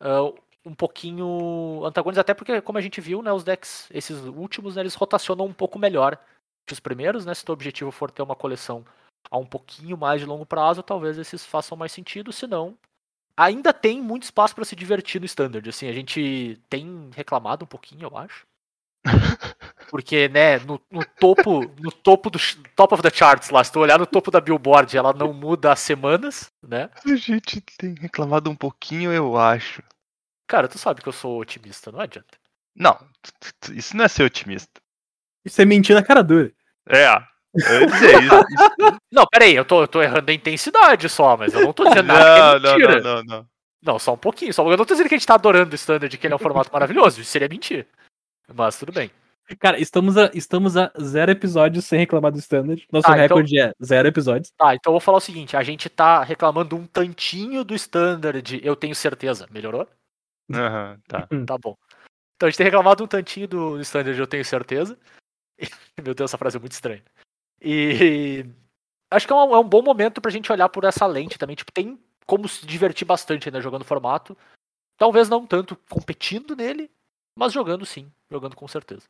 ah, um pouquinho antagônicas, até porque, como a gente viu, né, os decks, esses últimos, né, eles rotacionam um pouco melhor que os primeiros, né? Se o teu objetivo for ter uma coleção a um pouquinho mais de longo prazo, talvez esses façam mais sentido, se não. Ainda tem muito espaço pra se divertir no standard, assim, a gente tem reclamado um pouquinho, eu acho. Porque, né, no, no topo, no topo do top of the charts lá, se tu olhar no topo da Billboard, ela não muda há semanas, né? A gente tem reclamado um pouquinho, eu acho. Cara, tu sabe que eu sou otimista, não adianta. Não, isso não é ser otimista. Isso é mentir na cara dura. É, eu ia dizer isso. Não, peraí, eu tô, eu tô errando a intensidade só, mas eu não tô dizendo nada Não, que é não, não, não, não. Não, só um pouquinho. Só, eu não tô dizendo que a gente tá adorando o standard, que ele é um formato maravilhoso. Isso seria mentir. Mas tudo bem. Cara, estamos a, estamos a zero episódios sem reclamar do standard. Nosso Ah, então- recorde é zero episódios. Tá, então eu vou falar o seguinte: a gente tá reclamando um tantinho do standard, eu tenho certeza. Melhorou? Aham, tá. Tá bom. Então a gente tem reclamado um tantinho do, do standard, eu tenho certeza. Meu Deus, essa frase é muito estranha. E acho que é um, é um bom momento pra gente olhar por essa lente também. Tipo, tem como se divertir bastante ainda jogando o formato. Talvez não tanto competindo nele, mas jogando sim. Jogando com certeza.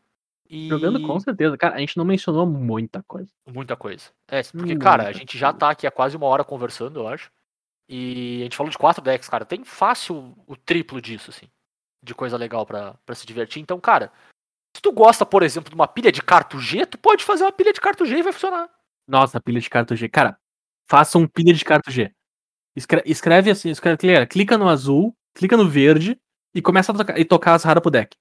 E... Jogando com certeza. Cara, a gente não mencionou muita coisa. Muita coisa. É, porque, Muita cara, a gente já tá aqui há quase uma hora conversando, eu acho. E a gente falou de quatro decks, cara. Tem fácil o triplo disso, assim. De coisa legal pra se divertir. Então, cara, se tu gosta, por exemplo, de uma pilha de carto G, tu pode fazer uma pilha de carto G e vai funcionar. Nossa, pilha de carto G. Cara, faça um pilha de carto G. Escre- escreve assim, escreve, clica- clica no azul, clica no verde e começa a tocar, e tocar as raras pro deck.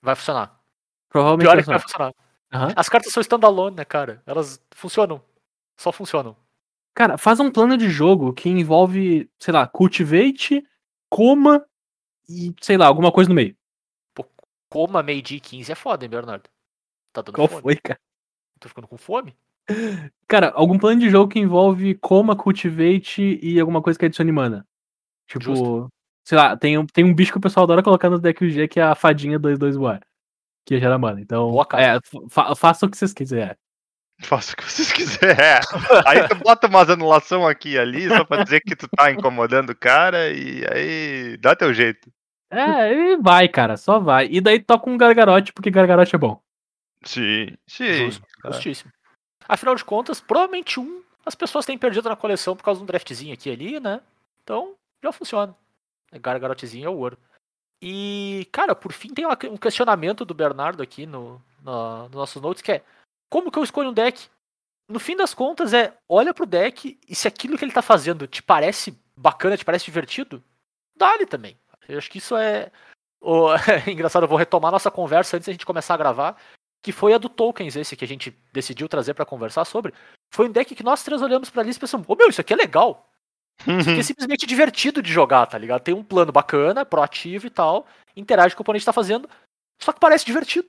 Vai funcionar. Provavelmente Pior vai é que vai funcionar. funcionar. Aham. As cartas são standalone, né, cara? Elas funcionam. Só funcionam. Cara, faz um plano de jogo que envolve, sei lá, cultivate, coma e, sei lá, alguma coisa no meio. Coma meio-dia e 15 é foda, hein, Bernardo? Tá dando Qual fome? foi, cara? Tô ficando com fome? Cara, algum plano de jogo que envolve coma, cultivate e alguma coisa que adicione mana. Tipo, Justo. sei lá, tem um, tem um bicho que o pessoal adora colocar no deck UG que é a fadinha 2-2 voar. Que gera mana. Então, Boa, cara. é, fa faça o que vocês quiserem. Faça o que vocês quiserem. Aí tu bota umas anulação aqui e ali, só pra dizer que tu tá incomodando o cara, e aí dá teu jeito. É, e vai, cara, só vai. E daí toca um gargarote, porque gargarote é bom. Sim, sim. Justo, justíssimo. Afinal de contas, provavelmente um as pessoas têm perdido na coleção por causa de um draftzinho aqui e ali, né? Então, já funciona. Gargarotezinho é o ouro. E, cara, por fim tem um questionamento do Bernardo aqui no, na- nos nossos notes, que é como que eu escolho um deck? No fim das contas, é olha pro deck e se aquilo que ele tá fazendo te parece bacana, te parece divertido, dá-lhe também. Eu acho que isso é. o- Engraçado, eu vou retomar nossa conversa antes da gente começar a gravar que foi a do Tokens, esse que a gente decidiu trazer pra conversar sobre. Foi um deck que nós três olhamos pra lista e pensamos, ô meu, isso aqui é legal. Isso aqui é simplesmente divertido de jogar, tá ligado? Tem um plano bacana, proativo e tal, interage com o que o oponente tá fazendo, só que parece divertido.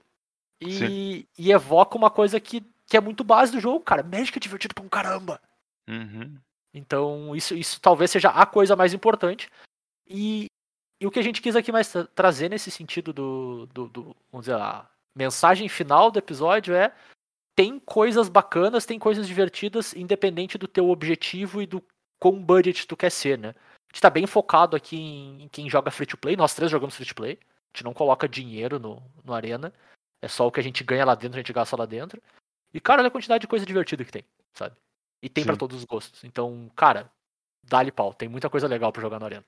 E, e evoca uma coisa que, que é muito base do jogo, cara. Magic é divertido pra um caramba. Uhum. Então, isso, isso talvez seja a coisa mais importante. E, e o que a gente quis aqui mais tra- trazer nesse sentido do, do, do- Vamos dizer, a mensagem final do episódio é: tem coisas bacanas, tem coisas divertidas, independente do teu objetivo e do quão budget tu quer ser, né? A gente tá bem focado aqui em, em quem joga free to play. Nós três jogamos free to play. A gente não coloca dinheiro no, no Arena. É só o que a gente ganha lá dentro, a gente gasta lá dentro. E, cara, olha a quantidade de coisa divertida que tem, sabe? E tem pra Sim. todos os gostos. Então, cara, dá-lhe pau. Tem muita coisa legal pra jogar no Arena.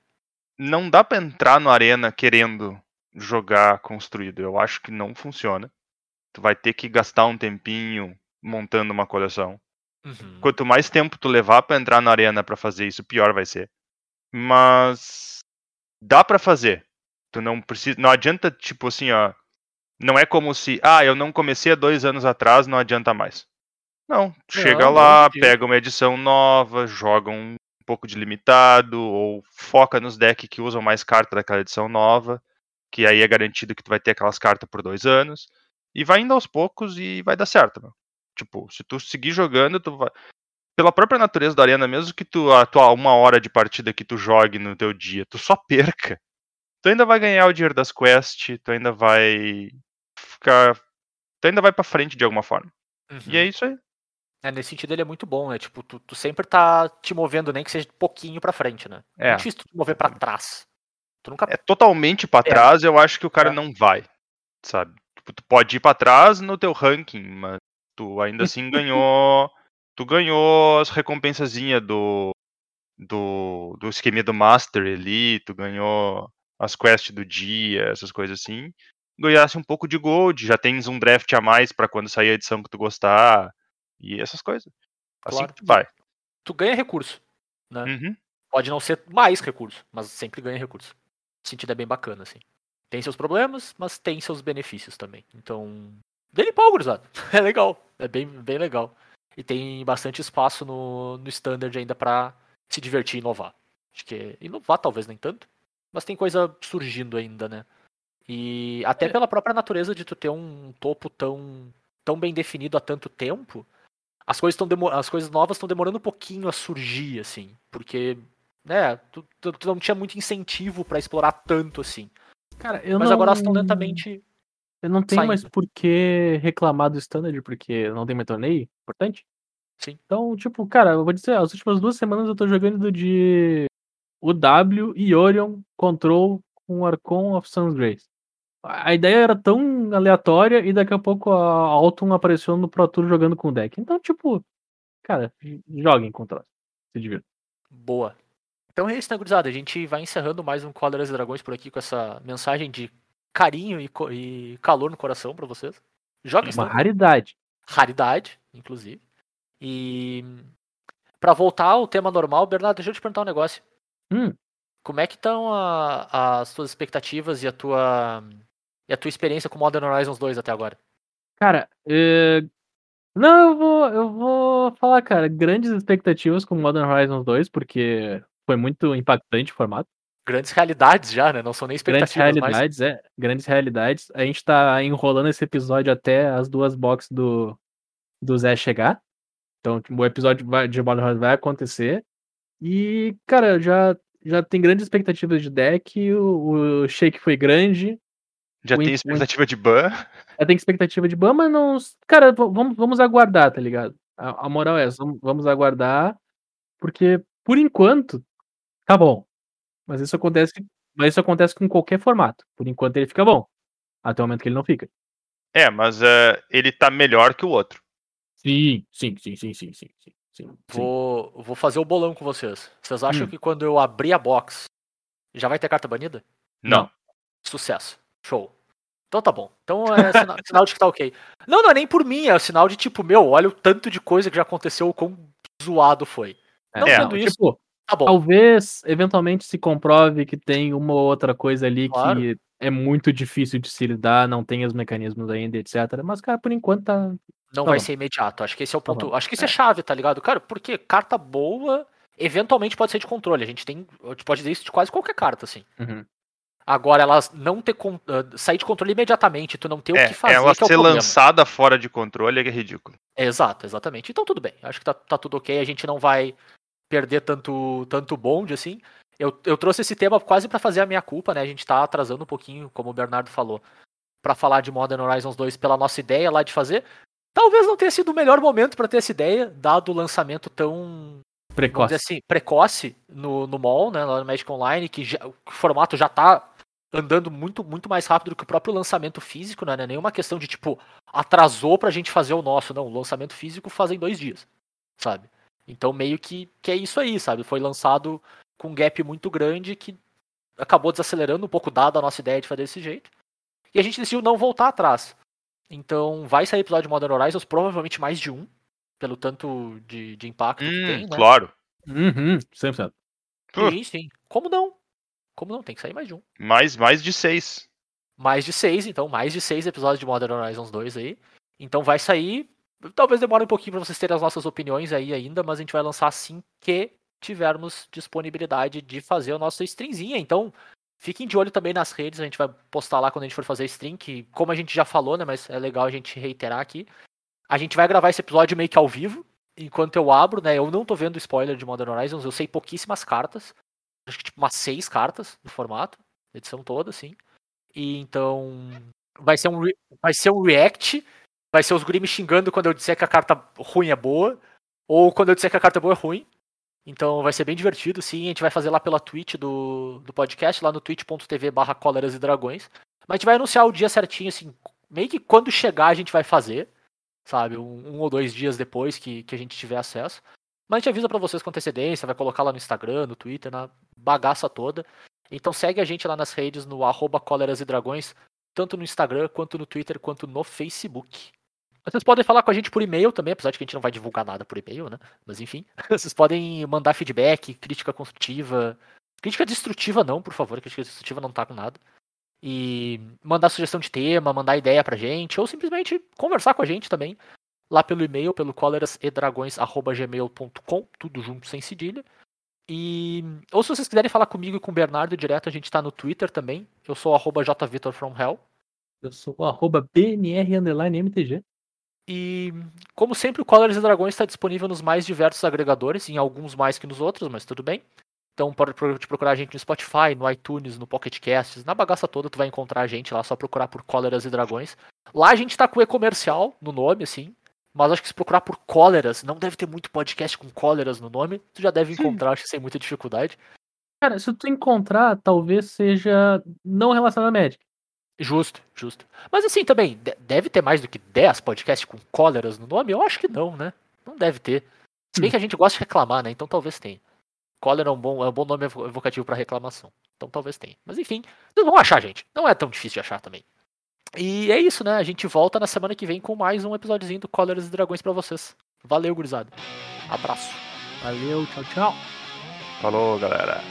Não dá pra entrar no Arena querendo jogar construído. Eu acho que não funciona. Tu vai ter que gastar um tempinho montando uma coleção. Uhum. Quanto mais tempo tu levar pra entrar na arena pra fazer isso, pior vai ser. Mas dá pra fazer. Tu não precisa, não adianta tipo assim, ó. Não é como se, ah, eu não comecei há dois anos atrás, não adianta mais. Não, tu chega Não, lá, não, pega uma edição nova, joga um pouco de limitado ou foca nos decks que usam mais cartas daquela edição nova, que aí é garantido que tu vai ter aquelas cartas por dois anos e vai indo aos poucos e vai dar certo. Meu. Tipo, se tu seguir jogando, tu vai pela própria natureza da arena, mesmo que tu a tua uma hora de partida que tu jogue no teu dia, tu só perca. Tu ainda vai ganhar o dinheiro das quests, tu ainda vai ficar, tu ainda vai pra frente de alguma forma. E é isso aí. É, nesse sentido ele é muito bom, né? Tipo, tu, tu sempre tá te movendo, nem que seja pouquinho pra frente, né? É É. muito difícil tu te mover pra trás. Tu nunca. É totalmente pra trás, eu acho que o cara É. não vai, sabe? Tipo, tu pode ir pra trás no teu ranking, mas tu ainda assim ganhou, tu ganhou as recompensazinhas do do do esquema do Master ali, tu ganhou as quests do dia, essas coisas assim. Ganhasse um pouco de gold, já tens um draft a mais pra quando sair a edição que tu gostar e essas coisas. Assim Claro. que tu vai. Tu ganha recurso, né? Uhum. Pode não ser mais recurso, mas sempre ganha recurso. O sentido é bem bacana, assim. Tem seus problemas, mas tem seus benefícios também. Então, dele pau, gurizada. É legal. É bem, bem legal. E tem bastante espaço no, no standard ainda pra se divertir e inovar. Acho que inovar talvez nem tanto, mas tem coisa surgindo ainda, né? E até É. pela própria natureza de tu ter um topo tão, tão bem definido há tanto tempo, as coisas, tão demo- as coisas novas estão demorando um pouquinho a surgir, assim. Porque, né, tu, tu- tu não tinha muito incentivo pra explorar tanto assim. Cara, eu Mas não... agora elas estão lentamente. Eu não tenho mais saindo. por que reclamar do Standard, porque não tem mais torneio importante. Sim. Então, tipo, cara, eu vou dizer, as últimas duas semanas eu tô jogando de UW e Orion Control com Archon of Sun's Grace. A ideia era tão aleatória e daqui a pouco a Alton apareceu no Pro Tour jogando com o deck. Então, tipo, cara, joguem contra. Se divirtam. Boa. Então é isso, né, gurizada? A gente vai encerrando mais um Cóleras e Dragões por aqui com essa mensagem de carinho e, e calor no coração pra vocês. Joga Uma raridade. raridade, inclusive. E pra voltar ao tema normal, Bernardo, deixa eu te perguntar um negócio. Hum. Como é que estão a- as tuas expectativas e a tua e a tua experiência com Modern Horizons 2 até agora? Cara, é, não, eu vou, eu vou falar, cara, grandes expectativas com Modern Horizons 2, porque foi muito impactante o formato. Grandes realidades já, né? Não são nem Grandes expectativas, mas realidades, é. Grandes realidades. A gente tá enrolando esse episódio até as duas boxes do, do Zé chegar. Então, tipo, o episódio de Modern Horizons vai acontecer. E, cara, já, já tem grandes expectativas de deck. O, o shake foi grande. Já O tem expectativa de ban. Já tem expectativa de ban, mas não. Cara, vamos, vamos aguardar, tá ligado? A, a moral é essa, vamos, vamos aguardar. Porque, por enquanto, tá bom. Mas isso acontece. Mas isso acontece com qualquer formato. Por enquanto ele fica bom. Até o momento que ele não fica. É, mas eh, ele tá melhor que o outro. Sim, sim, sim, sim, sim, sim, sim. sim. vou, vou fazer o bolão com vocês. Vocês acham Hum. que quando eu abrir a box já vai ter carta banida? Não. Sucesso. Show. Então tá bom. Então é sinal, sinal de que tá ok. Não, não é nem por mim, é sinal de tipo, meu, olha o tanto de coisa que já aconteceu, o quão zoado foi. Não É, sendo isso, Tipo, tá bom. talvez eventualmente se comprove que tem uma ou outra coisa ali Claro. que é muito difícil de se lidar, não tem os mecanismos ainda, etc. Mas, cara, por enquanto tá. Não Tá vai bom. ser imediato. Acho que esse é o Tá ponto. bom. acho que isso é. chave, tá ligado? Cara, porque carta boa, eventualmente pode ser de controle. A gente tem. A gente pode dizer isso de quase qualquer carta, assim. Uhum. Agora, elas não ter con- ah, sair de controle imediatamente, tu não ter o É, que fazer, ela que é o ser lançada fora de controle é ridículo. Exato, exatamente. Então tudo bem. Acho que tá, tá tudo ok. A gente não vai perder tanto, tanto bonde assim. Eu, eu trouxe esse tema quase pra fazer a minha culpa, né? A gente tá atrasando um pouquinho, como o Bernardo falou, pra falar de Modern Horizons 2 pela nossa ideia lá de fazer. Talvez não tenha sido o melhor momento pra ter essa ideia, dado o lançamento tão vamos dizer Precoce. assim, precoce no, no mall, né, lá no Magic Online, que já- o formato já tá andando muito, muito mais rápido do que o próprio lançamento físico, né? Não é nenhuma questão de, tipo, atrasou pra gente fazer o nosso, não. O lançamento físico fazem dois dias, sabe? Então meio que, que é isso aí, sabe? Foi lançado com um gap muito grande que acabou desacelerando um pouco, dado a nossa ideia de fazer desse jeito. E a gente decidiu não voltar atrás. Então vai sair episódio de Modern Horizons, provavelmente mais de um, pelo tanto de, de impacto que Hum, tem, né? claro. Uhum, 100%. Pô. Sim, sim. Como não? Como não? Tem que sair mais de um. Mais, mais de seis. Mais de seis, então, mais de seis episódios de Modern Horizons 2 aí. Então vai sair. Talvez demore um pouquinho pra vocês terem as nossas opiniões aí ainda, mas a gente vai lançar assim que tivermos disponibilidade de fazer a nossa streamzinha. Então, fiquem de olho também nas redes, a gente vai postar lá quando a gente for fazer stream, que como a gente já falou, né, mas é legal a gente reiterar aqui. A gente vai gravar esse episódio meio que ao vivo, enquanto eu abro, né, eu não tô vendo spoiler de Modern Horizons, eu sei pouquíssimas cartas. Acho que tipo umas seis cartas no formato, edição toda, assim. E então vai ser um vai ser um react, vai ser os guri me xingando quando eu disser que a carta ruim é boa, ou quando eu disser que a carta boa é ruim. Então vai ser bem divertido, sim. A gente vai fazer lá pela Twitch do, do podcast, lá no twitch.tv barra cóleras e dragões. Mas a gente vai anunciar o dia certinho, assim, meio que quando chegar a gente vai fazer, sabe? Um, um ou dois dias depois que, que a gente tiver acesso. Mas a gente avisa pra vocês com antecedência, vai colocar lá no Instagram, no Twitter, na bagaça toda. Então segue a gente lá nas redes, no arroba e dragões, tanto no Instagram, quanto no Twitter, quanto no Facebook. Vocês podem falar com a gente por e-mail também, apesar de que a gente não vai divulgar nada por e-mail, né? Mas enfim, vocês podem mandar feedback, crítica construtiva. Crítica destrutiva não, por favor, crítica destrutiva não tá com nada. E mandar sugestão de tema, mandar ideia pra gente, ou simplesmente conversar com a gente também. Lá pelo e-mail, pelo colerasedragões.gmail.com, tudo junto sem cedilha. E. Ou se vocês quiserem falar comigo e com o Bernardo direto, a gente tá no Twitter também. Eu sou arroba jvitorfromhell. Eu sou arroba BNR underline MTG. E, como sempre, o Colors e Dragões está disponível nos mais diversos agregadores, em alguns mais que nos outros, mas tudo bem. Então pode procurar a gente no Spotify, no iTunes, no Pocket Casts, na bagaça toda tu vai encontrar a gente lá, só procurar por Cóleras e Dragões. Lá a gente tá com e-comercial no nome, assim, mas acho que se procurar por Cóleras, não deve ter muito podcast com Cóleras no nome, tu já deve Sim. encontrar, acho que sem muita dificuldade. Cara, se tu encontrar, talvez seja não relacionado a Magic. Justo, justo. Mas assim também, de- deve ter mais do que 10 podcasts com Cóleras no nome? Eu acho que não, né? Não deve ter. Se bem que a gente gosta de reclamar, né? Então talvez tenha. Cólera é um bom, é um bom nome evo- evocativo pra reclamação. Então talvez tenha. Mas enfim, vocês vão achar, gente. Não é tão difícil de achar também. E é isso, né? A gente volta na semana que vem com mais um episódiozinho do Cóleras e Dragões pra vocês. Valeu, gurizada. Abraço. Valeu, tchau, tchau. Falou, galera.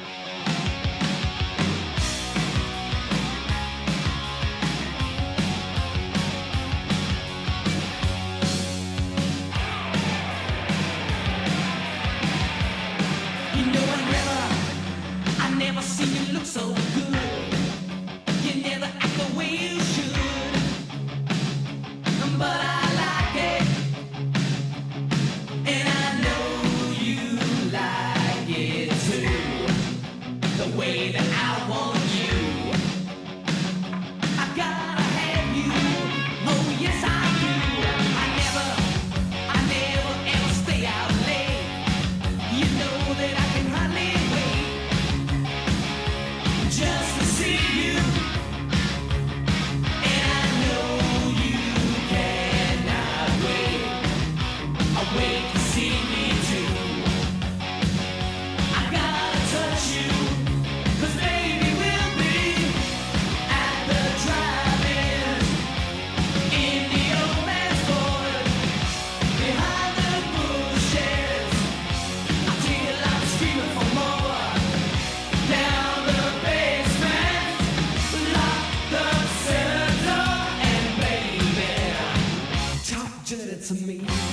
to me.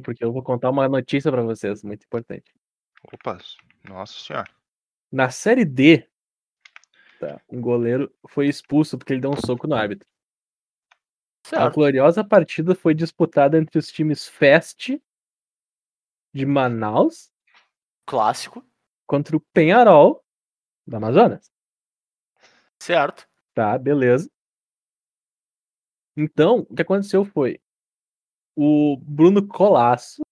Porque eu vou contar uma notícia pra vocês, muito importante. Opa, nossa senhora. Na série D, tá, um goleiro foi expulso porque ele deu um soco no árbitro. A Certo. gloriosa partida foi disputada entre os times Fest de Manaus Clássico. contra o Penharol da Amazonas. Certo. Tá, beleza. Então, o que aconteceu foi o Bruno Colasso,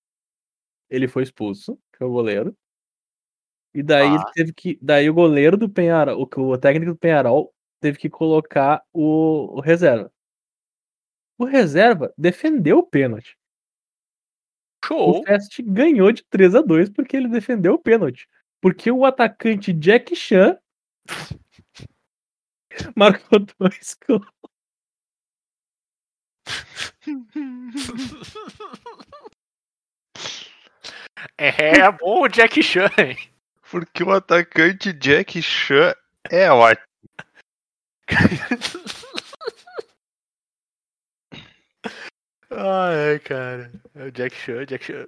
ele foi expulso, que é o goleiro. E daí ele Ah. teve que, daí o goleiro do Penharol, o, o técnico do Penharol teve que colocar o, o reserva. O reserva defendeu o pênalti. Show. O Fest ganhou de 3 a 2 porque ele defendeu o pênalti. Porque o atacante Jack Chan marcou dois gols. É bom o Jack Chan, hein? Porque o atacante Jack Chan é ótimo. Ai, cara. É o Jack Chan, Jack Chan.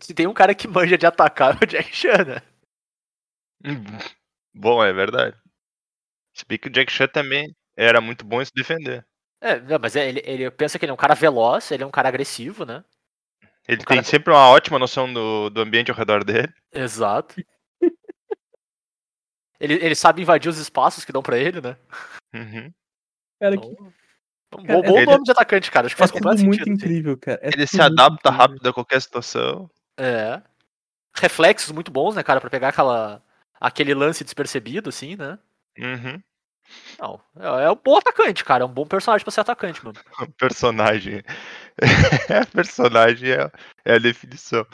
Se tem um cara que manja de atacar, é o Jack Chan, né? Hum, Bom, é verdade. Se bem que o Jack Chan também era muito bom em se defender. É, não, mas é, ele, ele pensa que ele é um cara veloz, ele é um cara agressivo, né? Ele O cara- tem sempre uma ótima noção do, do ambiente ao redor dele. Exato. ele, ele sabe invadir os espaços que dão pra ele, né? Uhum. Cara, Então, que um Cara, bom, bom ele- nome de atacante, cara. Acho que é faz completo muito sentido. assim. incrível, cara. É Ele se adapta incrível. rápido a qualquer situação. É. Reflexos muito bons, né, cara, pra pegar aquela, aquele lance despercebido, assim, né? Uhum. Não, é, é um bom atacante, cara. É um bom personagem pra ser atacante, mano. Personagem. personagem é, é a definição.